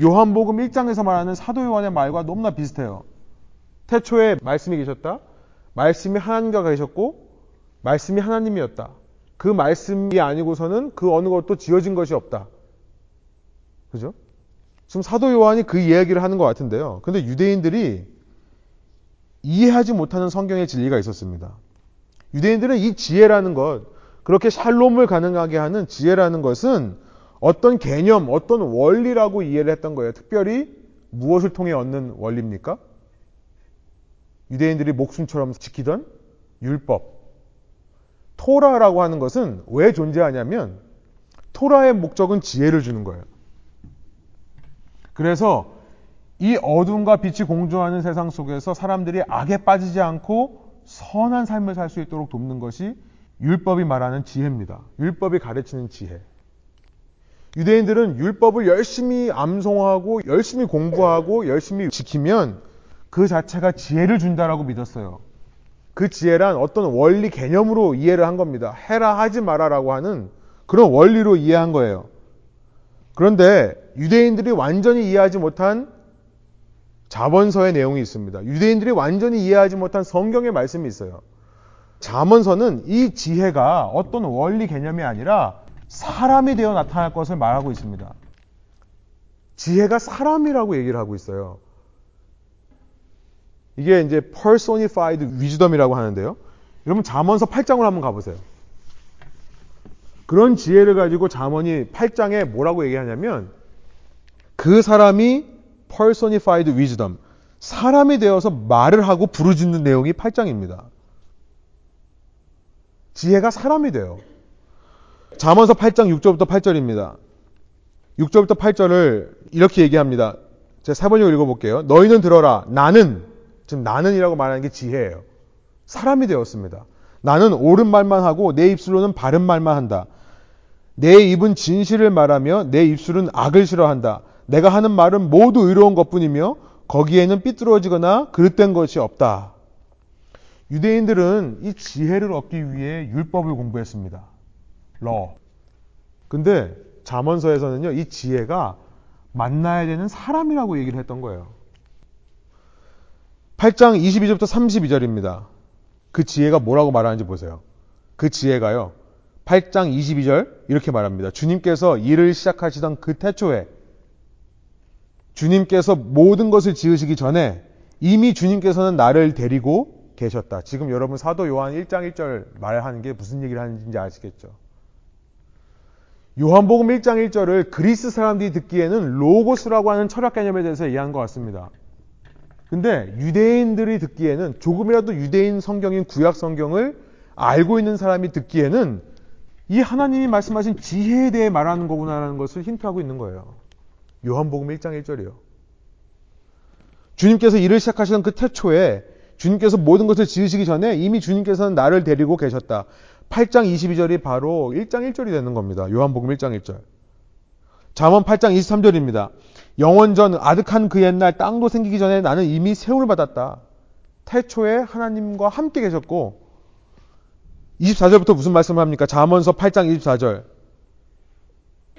[SPEAKER 1] 요한복음 1장에서 말하는 사도 요한의 말과 너무나 비슷해요. 태초에 말씀이 계셨다. 말씀이 하나님과 계셨고, 말씀이 하나님이었다. 그 말씀이 아니고서는 그 어느 것도 지어진 것이 없다. 그죠? 지금 사도 요한이 그 이야기를 하는 것 같은데요. 근데 유대인들이 이해하지 못하는 성경의 진리가 있었습니다. 유대인들은 이 지혜라는 것, 그렇게 샬롬을 가능하게 하는 지혜라는 것은 어떤 개념, 어떤 원리라고 이해를 했던 거예요. 특별히 무엇을 통해 얻는 원리입니까? 유대인들이 목숨처럼 지키던 율법. 토라라고 하는 것은 왜 존재하냐면 토라의 목적은 지혜를 주는 거예요. 그래서 이 어둠과 빛이 공존하는 세상 속에서 사람들이 악에 빠지지 않고 선한 삶을 살 수 있도록 돕는 것이 율법이 말하는 지혜입니다. 율법이 가르치는 지혜. 유대인들은 율법을 열심히 암송하고 열심히 공부하고 열심히 지키면 그 자체가 지혜를 준다라고 믿었어요. 그 지혜란 어떤 원리 개념으로 이해를 한 겁니다. 해라 하지 마라라고 하는 그런 원리로 이해한 거예요. 그런데 유대인들이 완전히 이해하지 못한 자문서의 내용이 있습니다. 유대인들이 완전히 이해하지 못한 성경의 말씀이 있어요. 자문서는 이 지혜가 어떤 원리 개념이 아니라 사람이 되어 나타날 것을 말하고 있습니다. 지혜가 사람이라고 얘기를 하고 있어요. 이게 이제 personified wisdom이라고 하는데요. 여러분 잠언서 8장을 한번 가보세요. 그런 지혜를 가지고 잠언이 8장에 뭐라고 얘기하냐면 그 사람이 personified wisdom 사람이 되어서 말을 하고 부르짖는 내용이 8장입니다. 지혜가 사람이 돼요. 잠언서 8장 6절부터 8절입니다. 6절부터 8절을 이렇게 얘기합니다. 제가 사번역을 읽어볼게요. 너희는 들어라. 나는, 지금 나는이라고 말하는 게 지혜예요. 사람이 되었습니다. 나는 옳은 말만 하고 내 입술로는 바른 말만 한다. 내 입은 진실을 말하며 내 입술은 악을 싫어한다. 내가 하는 말은 모두 의로운 것뿐이며 거기에는 삐뚤어지거나 그릇된 것이 없다. 유대인들은 이 지혜를 얻기 위해 율법을 공부했습니다. 러. 근데 잠언서에서는요, 이 지혜가 만나야 되는 사람이라고 얘기를 했던 거예요. 8장 22절부터 32절입니다. 그 지혜가 뭐라고 말하는지 보세요. 그 지혜가요, 8장 22절 이렇게 말합니다. 주님께서 일을 시작하시던 그 태초에 주님께서 모든 것을 지으시기 전에 이미 주님께서는 나를 데리고 계셨다. 지금 여러분 사도 요한 1장 1절 말하는 게 무슨 얘기를 하는지 아시겠죠? 요한복음 1장 1절을 그리스 사람들이 듣기에는 로고스라고 하는 철학 개념에 대해서 얘기한 것 같습니다. 근데 유대인들이 듣기에는 조금이라도 유대인 성경인 구약 성경을 알고 있는 사람이 듣기에는 이 하나님이 말씀하신 지혜에 대해 말하는 거구나라는 것을 힌트하고 있는 거예요. 요한복음 1장 1절이요. 주님께서 일을 시작하시던 그 태초에 주님께서 모든 것을 지으시기 전에 이미 주님께서는 나를 데리고 계셨다. 8장 22절이 바로 1장 1절이 되는 겁니다. 요한복음 1장 1절. 잠언 8장 23절입니다. 영원전 아득한 그 옛날 땅도 생기기 전에 나는 이미 세움을 받았다. 태초에 하나님과 함께 계셨고 24절부터 무슨 말씀을 합니까? 잠언서 8장 24절.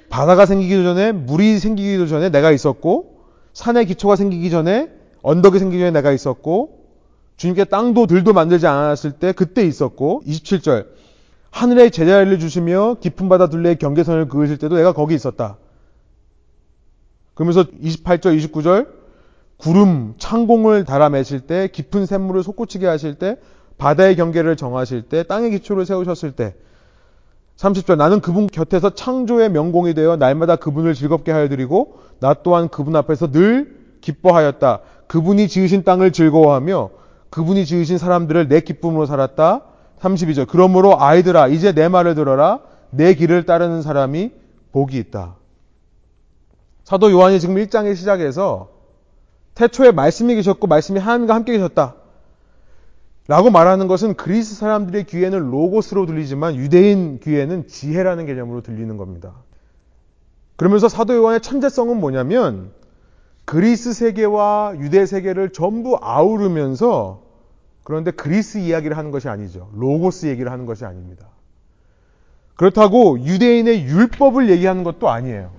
[SPEAKER 1] 바다가 생기기도 전에 물이 생기기도 전에 내가 있었고 산의 기초가 생기기 전에 언덕이 생기기 전에 내가 있었고 주님께 땅도 들도 만들지 않았을 때 그때 있었고 27절 하늘에 제자리를 주시며 깊은 바다 둘레에 경계선을 그으실 때도 내가 거기 있었다. 그러면서 28절 29절 구름 창공을 달아매실 때 깊은 샘물을 솟구치게 하실 때 바다의 경계를 정하실 때 땅의 기초를 세우셨을 때 30절 나는 그분 곁에서 창조의 명공이 되어 날마다 그분을 즐겁게 하여 드리고 나 또한 그분 앞에서 늘 기뻐하였다. 그분이 지으신 땅을 즐거워하며 그분이 지으신 사람들을 내 기쁨으로 살았다. 32절 그러므로 아이들아 이제 내 말을 들어라. 내 길을 따르는 사람이 복이 있다. 사도 요한이 지금 1장의 시작에서 태초에 말씀이 계셨고 말씀이 하나님과 함께 계셨다. 라고 말하는 것은 그리스 사람들의 귀에는 로고스로 들리지만 유대인 귀에는 지혜라는 개념으로 들리는 겁니다. 그러면서 사도 요한의 천재성은 뭐냐면 그리스 세계와 유대 세계를 전부 아우르면서 그런데 그리스 이야기를 하는 것이 아니죠. 로고스 얘기를 하는 것이 아닙니다. 그렇다고 유대인의 율법을 얘기하는 것도 아니에요.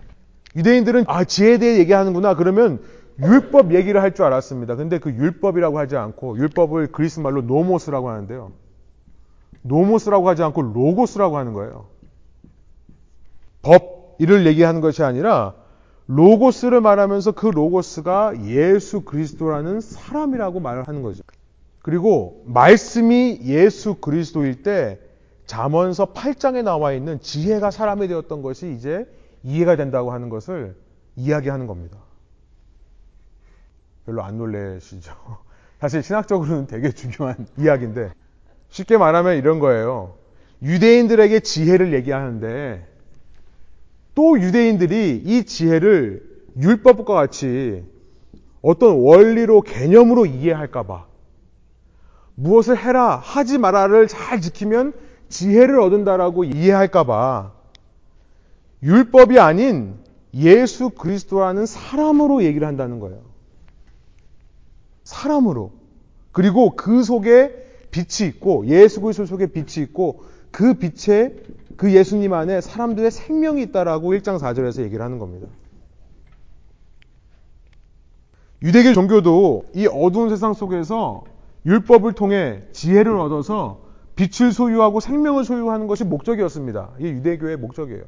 [SPEAKER 1] 유대인들은 아 지혜에 대해 얘기하는구나 그러면 율법 얘기를 할 줄 알았습니다. 근데 그 율법이라고 하지 않고 율법을 그리스 말로 노모스라고 하는데요. 노모스라고 하지 않고 로고스라고 하는 거예요. 법 이를 얘기하는 것이 아니라 로고스를 말하면서 그 로고스가 예수 그리스도라는 사람이라고 말을 하는 거죠. 그리고 말씀이 예수 그리스도일 때 잠언서 8장에 나와 있는 지혜가 사람이 되었던 것이 이제 이해가 된다고 하는 것을 이야기하는 겁니다. 별로 안 놀래시죠? 사실 신학적으로는 되게 중요한 이야기인데 쉽게 말하면 이런 거예요. 유대인들에게 지혜를 얘기하는데 또 유대인들이 이 지혜를 율법과 같이 어떤 원리로 개념으로 이해할까봐 무엇을 해라 하지 마라를 잘 지키면 지혜를 얻은다라고 이해할까봐 율법이 아닌 예수 그리스도라는 사람으로 얘기를 한다는 거예요. 사람으로. 그리고 그 속에 빛이 있고 예수 그리스도 속에 빛이 있고 그 빛에 그 예수님 안에 사람들의 생명이 있다라고 1장 4절에서 얘기를 하는 겁니다. 유대교 종교도 이 어두운 세상 속에서 율법을 통해 지혜를 얻어서 빛을 소유하고 생명을 소유하는 것이 목적이었습니다. 이게 유대교의 목적이에요.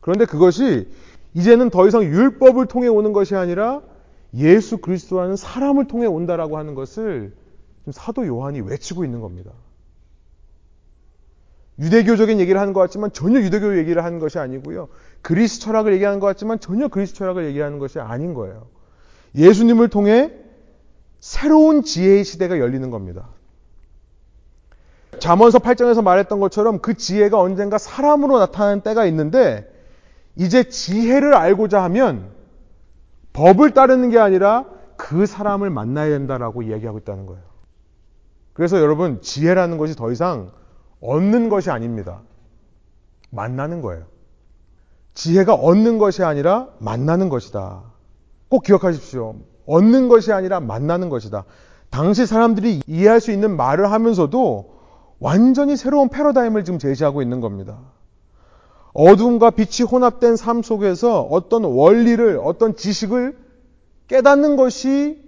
[SPEAKER 1] 그런데 그것이 이제는 더 이상 율법을 통해 오는 것이 아니라 예수 그리스도라는 사람을 통해 온다라고 하는 것을 사도 요한이 외치고 있는 겁니다. 유대교적인 얘기를 하는 것 같지만 전혀 유대교 얘기를 하는 것이 아니고요. 그리스 철학을 얘기하는 것 같지만 전혀 그리스 철학을 얘기하는 것이 아닌 거예요. 예수님을 통해 새로운 지혜의 시대가 열리는 겁니다. 잠언서 8장에서 말했던 것처럼 그 지혜가 언젠가 사람으로 나타나는 때가 있는데 이제 지혜를 알고자 하면 법을 따르는 게 아니라 그 사람을 만나야 된다라고 이야기하고 있다는 거예요. 그래서 여러분, 지혜라는 것이 더 이상 얻는 것이 아닙니다. 만나는 거예요. 지혜가 얻는 것이 아니라 만나는 것이다. 꼭 기억하십시오. 얻는 것이 아니라 만나는 것이다. 당시 사람들이 이해할 수 있는 말을 하면서도 완전히 새로운 패러다임을 지금 제시하고 있는 겁니다. 어둠과 빛이 혼합된 삶 속에서 어떤 원리를, 어떤 지식을 깨닫는 것이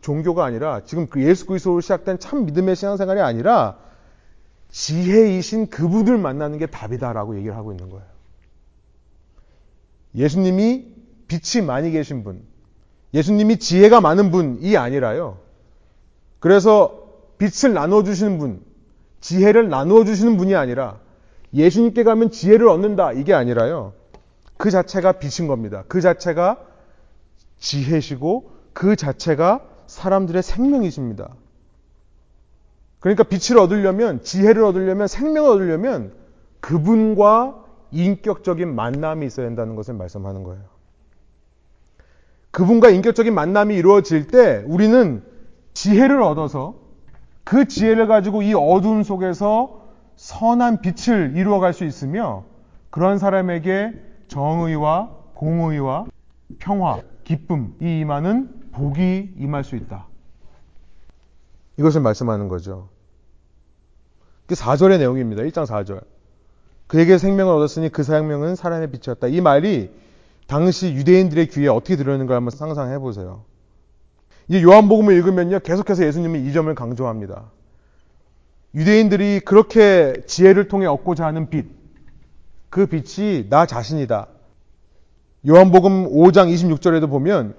[SPEAKER 1] 종교가 아니라 지금 그 예수 그리스도로 시작된 참 믿음의 신앙생활이 아니라 지혜이신 그분을 만나는 게 답이다라고 얘기를 하고 있는 거예요. 예수님이 빛이 많이 계신 분, 예수님이 지혜가 많은 분이 아니라요. 그래서 빛을 나누어 주시는 분, 지혜를 나누어 주시는 분이 아니라 예수님께 가면 지혜를 얻는다 이게 아니라요. 그 자체가 빛인 겁니다. 그 자체가 지혜시고 그 자체가 사람들의 생명이십니다. 그러니까 빛을 얻으려면 지혜를 얻으려면 생명을 얻으려면 그분과 인격적인 만남이 있어야 된다는 것을 말씀하는 거예요. 그분과 인격적인 만남이 이루어질 때 우리는 지혜를 얻어서 그 지혜를 가지고 이 어두움 속에서 선한 빛을 이루어갈 수 있으며 그런 사람에게 정의와 공의와 평화, 기쁨이 임하는 복이 임할 수 있다. 이것을 말씀하는 거죠. 그 4절의 내용입니다. 1장 4절. 그에게 생명을 얻었으니 그 생명은 사람의 빛이었다. 이 말이 당시 유대인들의 귀에 어떻게 들었는가 한번 상상해 보세요. 이 요한복음을 읽으면요. 계속해서 예수님은 이 점을 강조합니다. 유대인들이 그렇게 지혜를 통해 얻고자 하는 빛, 그 빛이 나 자신이다. 요한복음 5장 26절에도 보면,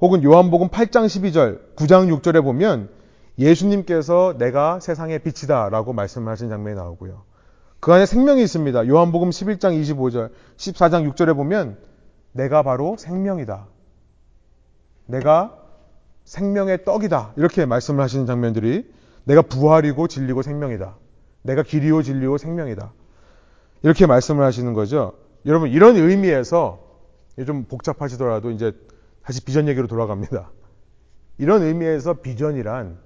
[SPEAKER 1] 혹은 요한복음 8장 12절, 9장 6절에 보면, 예수님께서 내가 세상의 빛이다 라고 말씀하신 장면이 나오고요. 그 안에 생명이 있습니다. 요한복음 11장 25절, 14장 6절에 보면, 내가 바로 생명이다. 내가 생명의 떡이다. 이렇게 말씀을 하시는 장면들이 내가 부활이고 진리고 생명이다. 내가 길이요 진리요 생명이다. 이렇게 말씀을 하시는 거죠. 여러분 이런 의미에서 좀 복잡하시더라도 이제 다시 비전 얘기로 돌아갑니다. 이런 의미에서 비전이란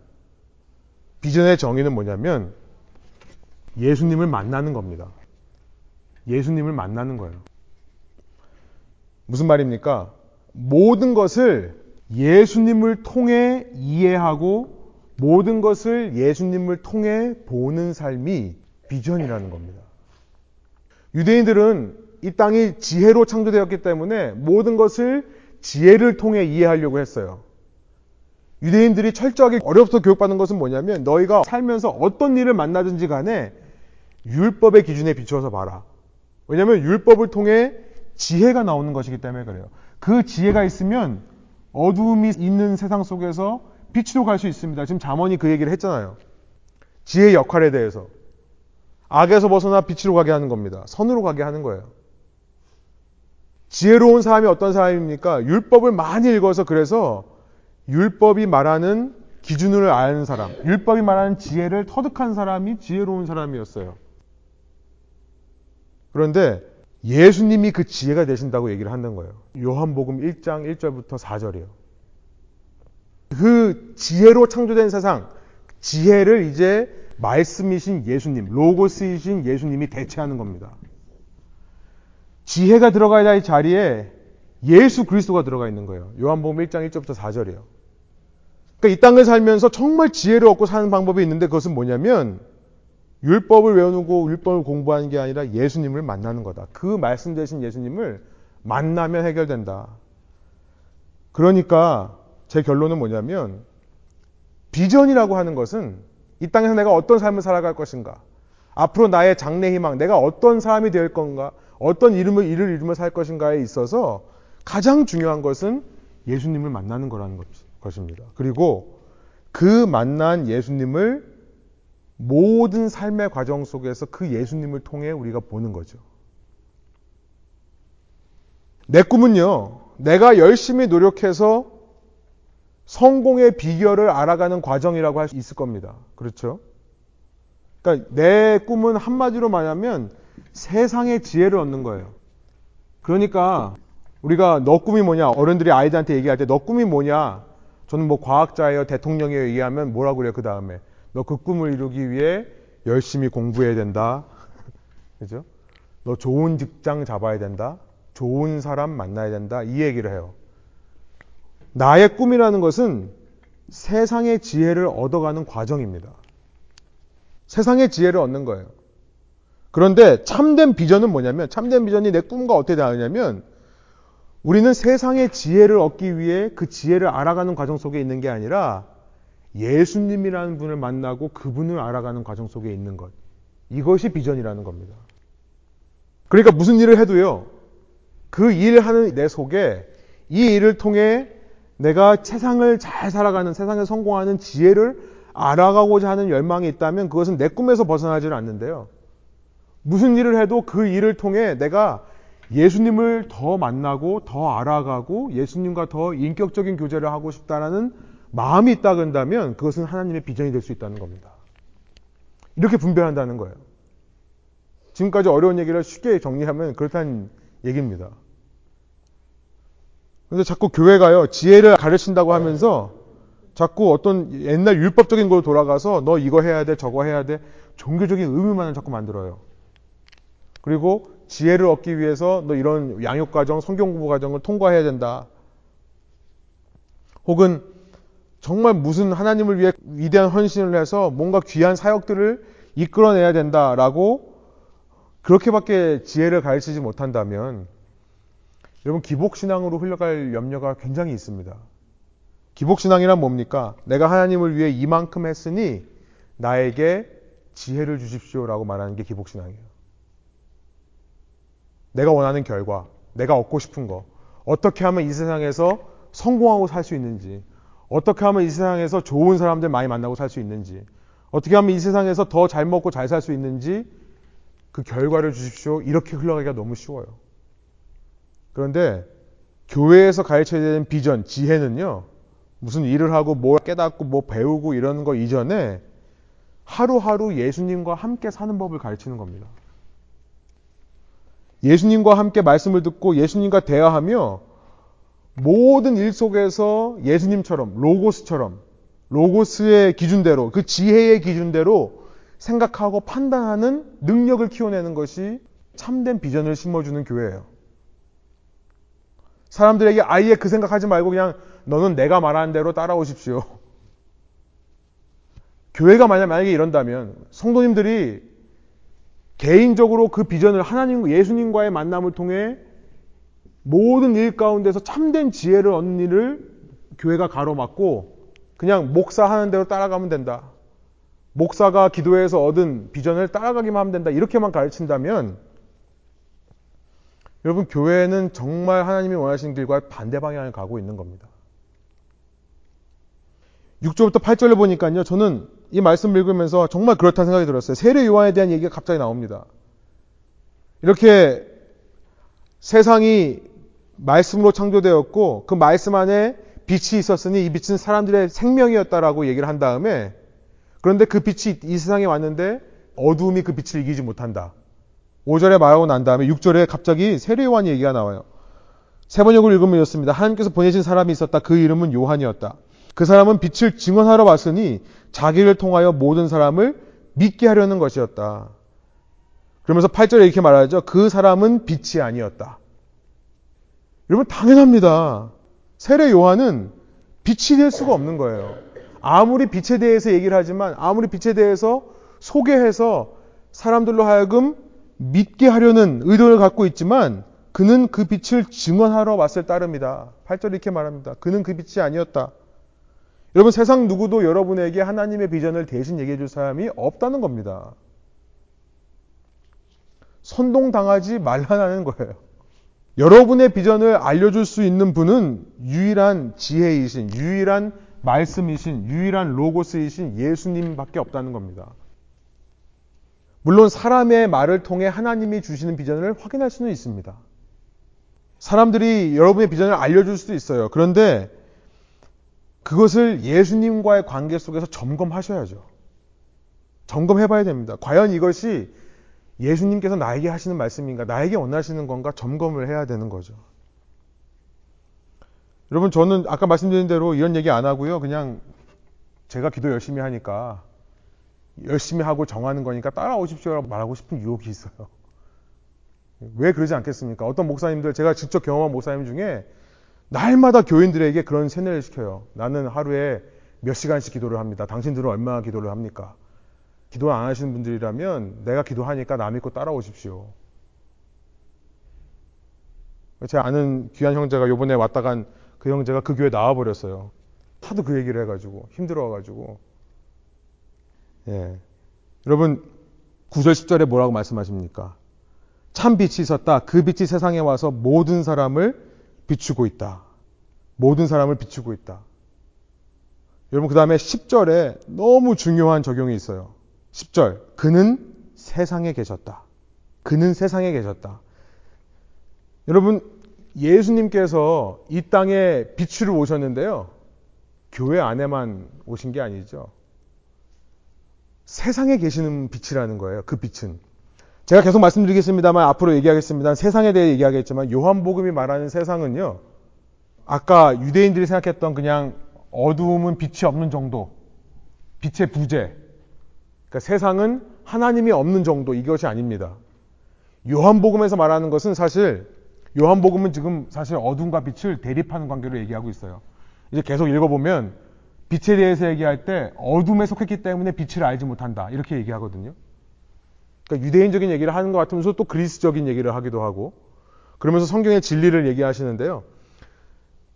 [SPEAKER 1] 비전의 정의는 뭐냐면 예수님을 만나는 겁니다. 예수님을 만나는 거예요. 무슨 말입니까? 모든 것을 예수님을 통해 이해하고 모든 것을 예수님을 통해 보는 삶이 비전이라는 겁니다. 유대인들은 이 땅이 지혜로 창조되었기 때문에 모든 것을 지혜를 통해 이해하려고 했어요. 유대인들이 철저하게 어려부터 교육받는 것은 뭐냐면 너희가 살면서 어떤 일을 만나든지 간에 율법의 기준에 비추어서 봐라. 왜냐하면 율법을 통해 지혜가 나오는 것이기 때문에 그래요. 그 지혜가 있으면 어두움이 있는 세상 속에서 빛으로 갈 수 있습니다. 지금 잠언이 그 얘기를 했잖아요. 지혜의 역할에 대해서. 악에서 벗어나 빛으로 가게 하는 겁니다. 선으로 가게 하는 거예요. 지혜로운 사람이 어떤 사람입니까? 율법을 많이 읽어서 그래서 율법이 말하는 기준을 아는 사람, 율법이 말하는 지혜를 터득한 사람이 지혜로운 사람이었어요. 그런데 예수님이 그 지혜가 되신다고 얘기를 하는 거예요. 요한복음 1장 1절부터 4절이에요. 그 지혜로 창조된 세상, 지혜를 이제 말씀이신 예수님, 로고스이신 예수님이 대체하는 겁니다. 지혜가 들어가야 할 자리에 예수 그리스도가 들어가 있는 거예요. 요한복음 1장 1절부터 4절이에요. 그러니까 이 땅을 살면서 정말 지혜를 얻고 사는 방법이 있는데 그것은 뭐냐면 율법을 외우고 율법을 공부하는 게 아니라 예수님을 만나는 거다. 그 말씀 되신 예수님을 만나면 해결된다. 그러니까 제 결론은 뭐냐면 비전이라고 하는 것은 이 땅에서 내가 어떤 삶을 살아갈 것인가, 앞으로 나의 장래 희망, 내가 어떤 사람이 될 건가, 어떤 이름을 일을 이루며 살 것인가에 있어서 가장 중요한 것은 예수님을 만나는 거라는 것입니다. 그리고 그 만난 예수님을 모든 삶의 과정 속에서 그 예수님을 통해 우리가 보는 거죠. 내 꿈은요, 내가 열심히 노력해서 성공의 비결을 알아가는 과정이라고 할 수 있을 겁니다. 그렇죠? 그러니까 내 꿈은 한마디로 말하면 세상의 지혜를 얻는 거예요. 그러니까 우리가 너 꿈이 뭐냐? 어른들이 아이들한테 얘기할 때 너 꿈이 뭐냐? 저는 뭐 과학자예요, 대통령이에요 얘기하면 뭐라고 그래요, 그 다음에. 너 그 꿈을 이루기 위해 열심히 공부해야 된다. 그죠? 너 좋은 직장 잡아야 된다. 좋은 사람 만나야 된다. 이 얘기를 해요. 나의 꿈이라는 것은 세상의 지혜를 얻어가는 과정입니다. 세상의 지혜를 얻는 거예요. 그런데 참된 비전은 뭐냐면, 참된 비전이 내 꿈과 어떻게 다르냐면, 우리는 세상의 지혜를 얻기 위해 그 지혜를 알아가는 과정 속에 있는 게 아니라 예수님이라는 분을 만나고 그분을 알아가는 과정 속에 있는 것. 이것이 비전이라는 겁니다. 그러니까 무슨 일을 해도요, 그 일을 하는 내 속에 이 일을 통해 내가 세상을 잘 살아가는, 세상에 성공하는 지혜를 알아가고자 하는 열망이 있다면 그것은 내 꿈에서 벗어나지는 않는데요. 무슨 일을 해도 그 일을 통해 내가 예수님을 더 만나고 더 알아가고 예수님과 더 인격적인 교제를 하고 싶다라는 마음이 있다 그런다면 그것은 하나님의 비전이 될 수 있다는 겁니다. 이렇게 분별한다는 거예요. 지금까지 어려운 얘기를 쉽게 정리하면 그렇다는 얘기입니다. 그런데 자꾸 교회가요, 지혜를 가르친다고 하면서 자꾸 어떤 옛날 율법적인 걸로 돌아가서 너 이거 해야 돼, 저거 해야 돼, 종교적인 의무만을 자꾸 만들어요. 그리고 지혜를 얻기 위해서 너 이런 양육과정, 성경공부 과정을 통과해야 된다. 혹은 정말 무슨 하나님을 위해 위대한 헌신을 해서 뭔가 귀한 사역들을 이끌어내야 된다라고 그렇게밖에 지혜를 가르치지 못한다면 여러분 기복신앙으로 흘러갈 염려가 굉장히 있습니다. 기복신앙이란 뭡니까? 내가 하나님을 위해 이만큼 했으니 나에게 지혜를 주십시오라고 말하는 게 기복신앙이에요. 내가 원하는 결과, 내가 얻고 싶은 거, 어떻게 하면 이 세상에서 성공하고 살 수 있는지, 어떻게 하면 이 세상에서 좋은 사람들 많이 만나고 살 수 있는지, 어떻게 하면 이 세상에서 더 잘 먹고 잘 살 수 있는지 그 결과를 주십시오. 이렇게 흘러가기가 너무 쉬워요. 그런데 교회에서 가르쳐야 되는 비전, 지혜는요, 무슨 일을 하고 뭐 깨닫고 뭐 배우고 이러는 거 이전에 하루하루 예수님과 함께 사는 법을 가르치는 겁니다. 예수님과 함께 말씀을 듣고 예수님과 대화하며 모든 일 속에서 예수님처럼 로고스처럼 로고스의 기준대로 그 지혜의 기준대로 생각하고 판단하는 능력을 키워내는 것이 참된 비전을 심어주는 교회예요. 사람들에게 아예 그 생각하지 말고 그냥 너는 내가 말하는 대로 따라오십시오. 교회가 만약에 이런다면 성도님들이 개인적으로 그 비전을 하나님, 예수님과의 만남을 통해 모든 일 가운데서 참된 지혜를 얻는 일을 교회가 가로막고 그냥 목사 하는 대로 따라가면 된다. 목사가 기도해서 얻은 비전을 따라가기만 하면 된다. 이렇게만 가르친다면 여러분 교회는 정말 하나님이 원하시는 길과 반대 방향을 가고 있는 겁니다. 6절부터 8절을 보니까요. 저는 이 말씀 읽으면서 정말 그렇다는 생각이 들었어요. 세례 요한에 대한 얘기가 갑자기 나옵니다. 이렇게 세상이 말씀으로 창조되었고 그 말씀 안에 빛이 있었으니 이 빛은 사람들의 생명이었다라고 얘기를 한 다음에 그런데 그 빛이 이 세상에 왔는데 어두움이 그 빛을 이기지 못한다. 5절에 말하고 난 다음에 6절에 갑자기 세례 요한 얘기가 나와요. 세 번역을 읽으면 이렇습니다. 하나님께서 보내신 사람이 있었다. 그 이름은 요한이었다. 그 사람은 빛을 증언하러 왔으니 자기를 통하여 모든 사람을 믿게 하려는 것이었다. 그러면서 8절에 이렇게 말하죠. 그 사람은 빛이 아니었다. 여러분, 당연합니다. 세례 요한은 빛이 될 수가 없는 거예요. 아무리 빛에 대해서 얘기를 하지만, 아무리 빛에 대해서 소개해서 사람들로 하여금 믿게 하려는 의도를 갖고 있지만, 그는 그 빛을 증언하러 왔을 따름이다. 8절 이렇게 말합니다. 그는 그 빛이 아니었다. 여러분 세상 누구도 여러분에게 하나님의 비전을 대신 얘기해 줄 사람이 없다는 겁니다. 선동당하지 말라는 거예요. 여러분의 비전을 알려줄 수 있는 분은 유일한 지혜이신, 유일한 말씀이신, 유일한 로고스이신 예수님밖에 없다는 겁니다. 물론 사람의 말을 통해 하나님이 주시는 비전을 확인할 수는 있습니다. 사람들이 여러분의 비전을 알려줄 수도 있어요. 그런데 그것을 예수님과의 관계 속에서 점검하셔야죠. 점검해 봐야 됩니다. 과연 이것이 예수님께서 나에게 하시는 말씀인가, 나에게 원하시는 건가 점검을 해야 되는 거죠. 여러분, 저는 아까 말씀드린 대로 이런 얘기 안 하고요. 그냥 제가 기도 열심히 하니까 열심히 하고 정하는 거니까 따라오십시오라고 말하고 싶은 유혹이 있어요. 왜 그러지 않겠습니까? 어떤 목사님들, 제가 직접 경험한 목사님 중에 날마다 교인들에게 그런 세뇌를 시켜요. 나는 하루에 몇 시간씩 기도를 합니다. 당신들은 얼마나 기도를 합니까? 기도 안 하시는 분들이라면 내가 기도하니까 남 믿고 따라오십시오. 제가 아는 귀한 형제가 요번에 왔다 간 그 형제가 그 교회 나와버렸어요. 하도 그 얘기를 해가지고 힘들어가지고 예. 여러분 9절 10절에 뭐라고 말씀하십니까? 참 빛이 있었다. 그 빛이 세상에 와서 모든 사람을 비추고 있다. 모든 사람을 비추고 있다. 여러분 그 다음에 10절에 너무 중요한 적용이 있어요. 10절. 그는 세상에 계셨다. 그는 세상에 계셨다. 여러분, 예수님께서 이 땅에 빛으로 오셨는데요. 교회 안에만 오신 게 아니죠. 세상에 계시는 빛이라는 거예요. 그 빛은. 제가 계속 말씀드리겠습니다만 앞으로 얘기하겠습니다. 세상에 대해 얘기하겠지만 요한복음이 말하는 세상은요. 아까 유대인들이 생각했던 그냥 어두움은 빛이 없는 정도. 빛의 부재. 그러니까 세상은 하나님이 없는 정도 이것이 아닙니다. 요한복음에서 말하는 것은 사실 요한복음은 지금 사실 어둠과 빛을 대립하는 관계로 얘기하고 있어요. 이제 계속 읽어보면 빛에 대해서 얘기할 때 어둠에 속했기 때문에 빛을 알지 못한다 이렇게 얘기하거든요. 그러니까 유대인적인 얘기를 하는 것 같으면서 또 그리스적인 얘기를 하기도 하고 그러면서 성경의 진리를 얘기하시는데요.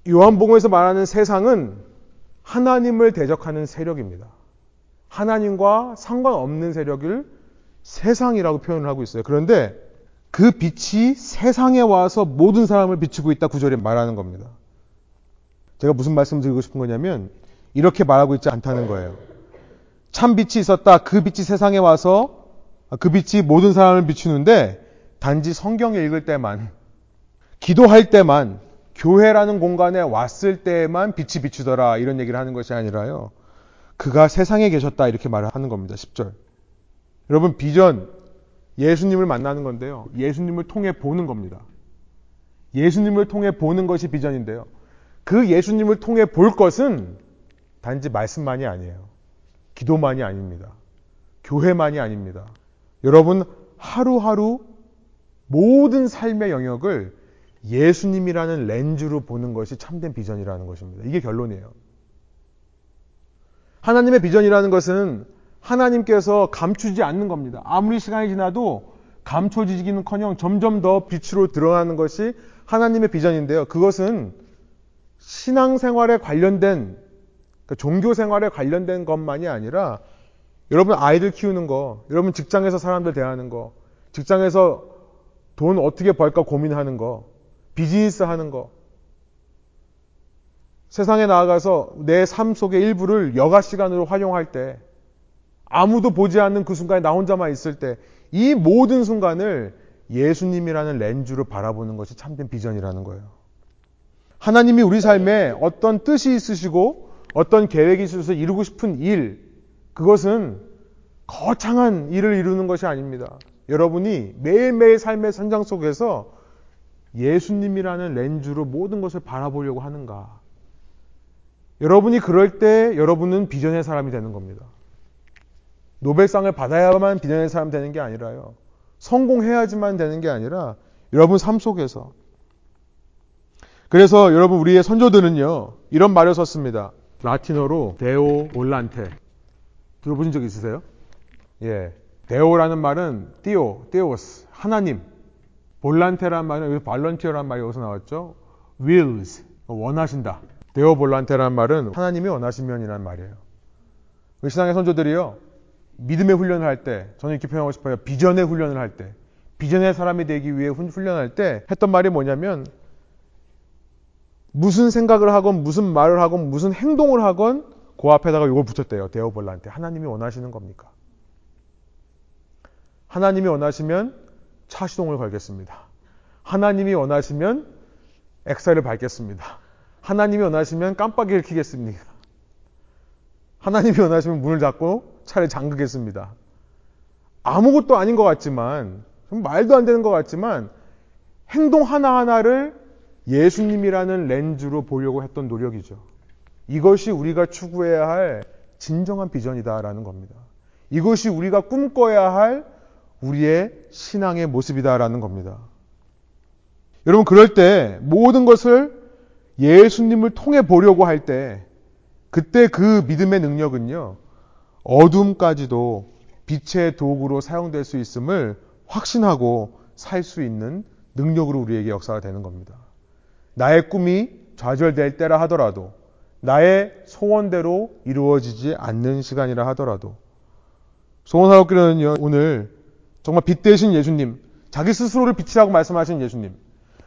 [SPEAKER 1] 요한복음에서 말하는 세상은 하나님을 대적하는 세력입니다. 하나님과 상관없는 세력을 세상이라고 표현을 하고 있어요. 그런데 그 빛이 세상에 와서 모든 사람을 비추고 있다 구절에 말하는 겁니다. 제가 무슨 말씀 드리고 싶은 거냐면 이렇게 말하고 있지 않다는 거예요. 참 빛이 있었다. 그 빛이 세상에 와서 그 빛이 모든 사람을 비추는데 단지 성경 읽을 때만 기도할 때만 교회라는 공간에 왔을 때만 빛이 비추더라 이런 얘기를 하는 것이 아니라요. 그가 세상에 계셨다 이렇게 말을 하는 겁니다. 10절. 여러분 비전 예수님을 만나는 건데요. 예수님을 통해 보는 겁니다. 예수님을 통해 보는 것이 비전인데요. 그 예수님을 통해 볼 것은 단지 말씀만이 아니에요. 기도만이 아닙니다. 교회만이 아닙니다. 여러분 하루하루 모든 삶의 영역을 예수님이라는 렌즈로 보는 것이 참된 비전이라는 것입니다. 이게 결론이에요. 하나님의 비전이라는 것은 하나님께서 감추지 않는 겁니다. 아무리 시간이 지나도 감춰지기는 커녕 점점 더 빛으로 드러나는 것이 하나님의 비전인데요. 그것은 신앙생활에 관련된 그러니까 종교생활에 관련된 것만이 아니라 여러분 아이들 키우는 거, 여러분 직장에서 사람들 대하는 거, 직장에서 돈 어떻게 벌까 고민하는 거, 비즈니스 하는 거, 세상에 나아가서 내 삶 속의 일부를 여가 시간으로 활용할 때 아무도 보지 않는 그 순간에 나 혼자만 있을 때 이 모든 순간을 예수님이라는 렌즈로 바라보는 것이 참된 비전이라는 거예요. 하나님이 우리 삶에 어떤 뜻이 있으시고 어떤 계획이 있어서 이루고 싶은 일, 그것은 거창한 일을 이루는 것이 아닙니다. 여러분이 매일매일 삶의 선장 속에서 예수님이라는 렌즈로 모든 것을 바라보려고 하는가? 여러분이 그럴 때 여러분은 비전의 사람이 되는 겁니다. 노벨상을 받아야만 비전의 사람 되는 게 아니라요. 성공해야지만 되는 게 아니라 여러분 삶 속에서. 그래서 여러분 우리의 선조들은요. 이런 말을 썼습니다. 라틴어로 데오 올란테. 들어보신 적 있으세요? 예. 데오라는 말은 띠오, 띠오스, 하나님. 볼란테라는 말은 여기서 발런티어라는 말이 여기서 나왔죠. wills, 원하신다. 데오 볼란테라는 말은 하나님이 원하시면이라는 말이에요. 우리 신앙의 선조들이요. 믿음의 훈련을 할 때, 저는 이렇게 표현하고 싶어요. 비전의 훈련을 할 때, 비전의 사람이 되기 위해 훈련할 때 했던 말이 뭐냐면 무슨 생각을 하건 무슨 말을 하건 무슨 행동을 하건 그 앞에다가 이걸 붙였대요. 데오볼란테. 하나님이 원하시는 겁니까? 하나님이 원하시면 차 시동을 걸겠습니다. 하나님이 원하시면 엑셀을 밟겠습니다. 하나님이 원하시면 깜빡이를 켜겠습니다. 하나님이 원하시면 문을 닫고 차를 잠그겠습니다. 아무것도 아닌 것 같지만, 말도 안 되는 것 같지만, 행동 하나하나를 예수님이라는 렌즈로 보려고 했던 노력이죠. 이것이 우리가 추구해야 할 진정한 비전이다라는 겁니다. 이것이 우리가 꿈꿔야 할 우리의 신앙의 모습이다라는 겁니다. 여러분, 그럴 때 모든 것을 예수님을 통해 보려고 할 때, 그때 그 믿음의 능력은요, 어둠까지도 빛의 도구로 사용될 수 있음을 확신하고 살 수 있는 능력으로 우리에게 역사가 되는 겁니다. 나의 꿈이 좌절될 때라 하더라도, 나의 소원대로 이루어지지 않는 시간이라 하더라도, 소원하옵기는요, 오늘 정말 빛 대신 예수님, 자기 스스로를 빛이라고 말씀하신 예수님,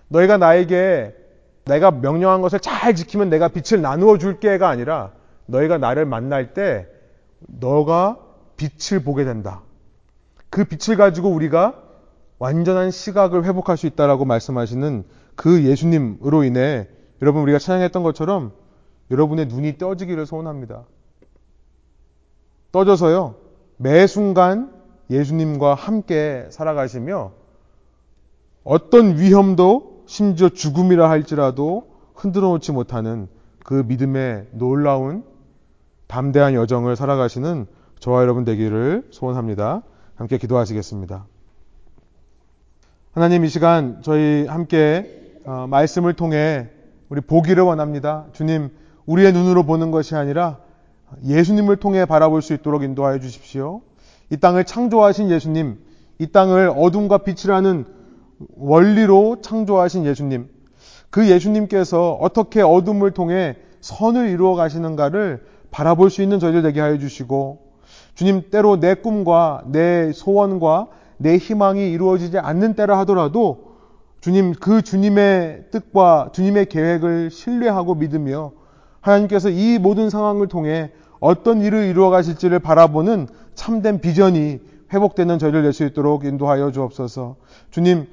[SPEAKER 1] 너희가 나에게 내가 명령한 것을 잘 지키면 내가 빛을 나누어 줄게가 아니라 너희가 나를 만날 때 너가 빛을 보게 된다. 그 빛을 가지고 우리가 완전한 시각을 회복할 수 있다라고 말씀하시는 그 예수님으로 인해 여러분 우리가 찬양했던 것처럼 여러분의 눈이 떠지기를 소원합니다. 떠져서요. 매 순간 예수님과 함께 살아가시며 어떤 위험도 심지어 죽음이라 할지라도 흔들어 놓지 못하는 그 믿음의 놀라운 담대한 여정을 살아가시는 저와 여러분 되기를 소원합니다. 함께 기도하시겠습니다. 하나님 이 시간 저희 함께 어, 말씀을 통해 우리 보기를 원합니다. 주님, 우리의 눈으로 보는 것이 아니라 예수님을 통해 바라볼 수 있도록 인도하여 주십시오. 이 땅을 창조하신 예수님, 이 땅을 어둠과 빛이라는 원리로 창조하신 예수님, 그 예수님께서 어떻게 어둠을 통해 선을 이루어 가시는가를 바라볼 수 있는 저희들 되게 하여 주시고, 주님 때로 내 꿈과 내 소원과 내 희망이 이루어지지 않는 때라 하더라도, 주님 그 주님의 뜻과 주님의 계획을 신뢰하고 믿으며 하나님께서 이 모든 상황을 통해 어떤 일을 이루어 가실지를 바라보는 참된 비전이 회복되는 저희를 낼 수 있도록 인도하여 주옵소서. 주님,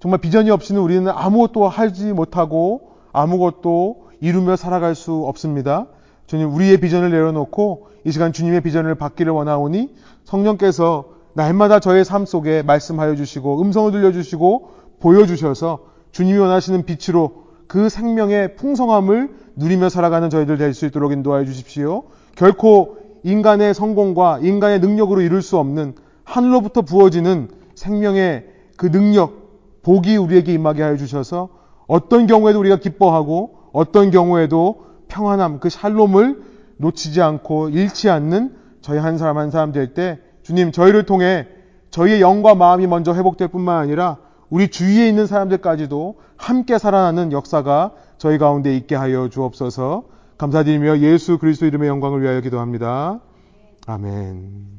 [SPEAKER 1] 정말 비전이 없이는 우리는 아무것도 하지 못하고 아무것도 이루며 살아갈 수 없습니다. 주님, 우리의 비전을 내려놓고 이 시간 주님의 비전을 받기를 원하오니 성령께서 날마다 저의 삶 속에 말씀하여 주시고 음성을 들려주시고 보여주셔서 주님이 원하시는 빛으로 그 생명의 풍성함을 누리며 살아가는 저희들 될 수 있도록 인도하여 주십시오. 결코 인간의 성공과 인간의 능력으로 이룰 수 없는 하늘로부터 부어지는 생명의 그 능력, 복이 우리에게 임하게 하여 주셔서 어떤 경우에도 우리가 기뻐하고 어떤 경우에도 평안함, 그 샬롬을 놓치지 않고 잃지 않는 저희 한 사람 한 사람 될 때 주님 저희를 통해 저희의 영과 마음이 먼저 회복될 뿐만 아니라 우리 주위에 있는 사람들까지도 함께 살아나는 역사가 저희 가운데 있게 하여 주옵소서 감사드리며 예수 그리스도 이름의 영광을 위하여 기도합니다. 아멘.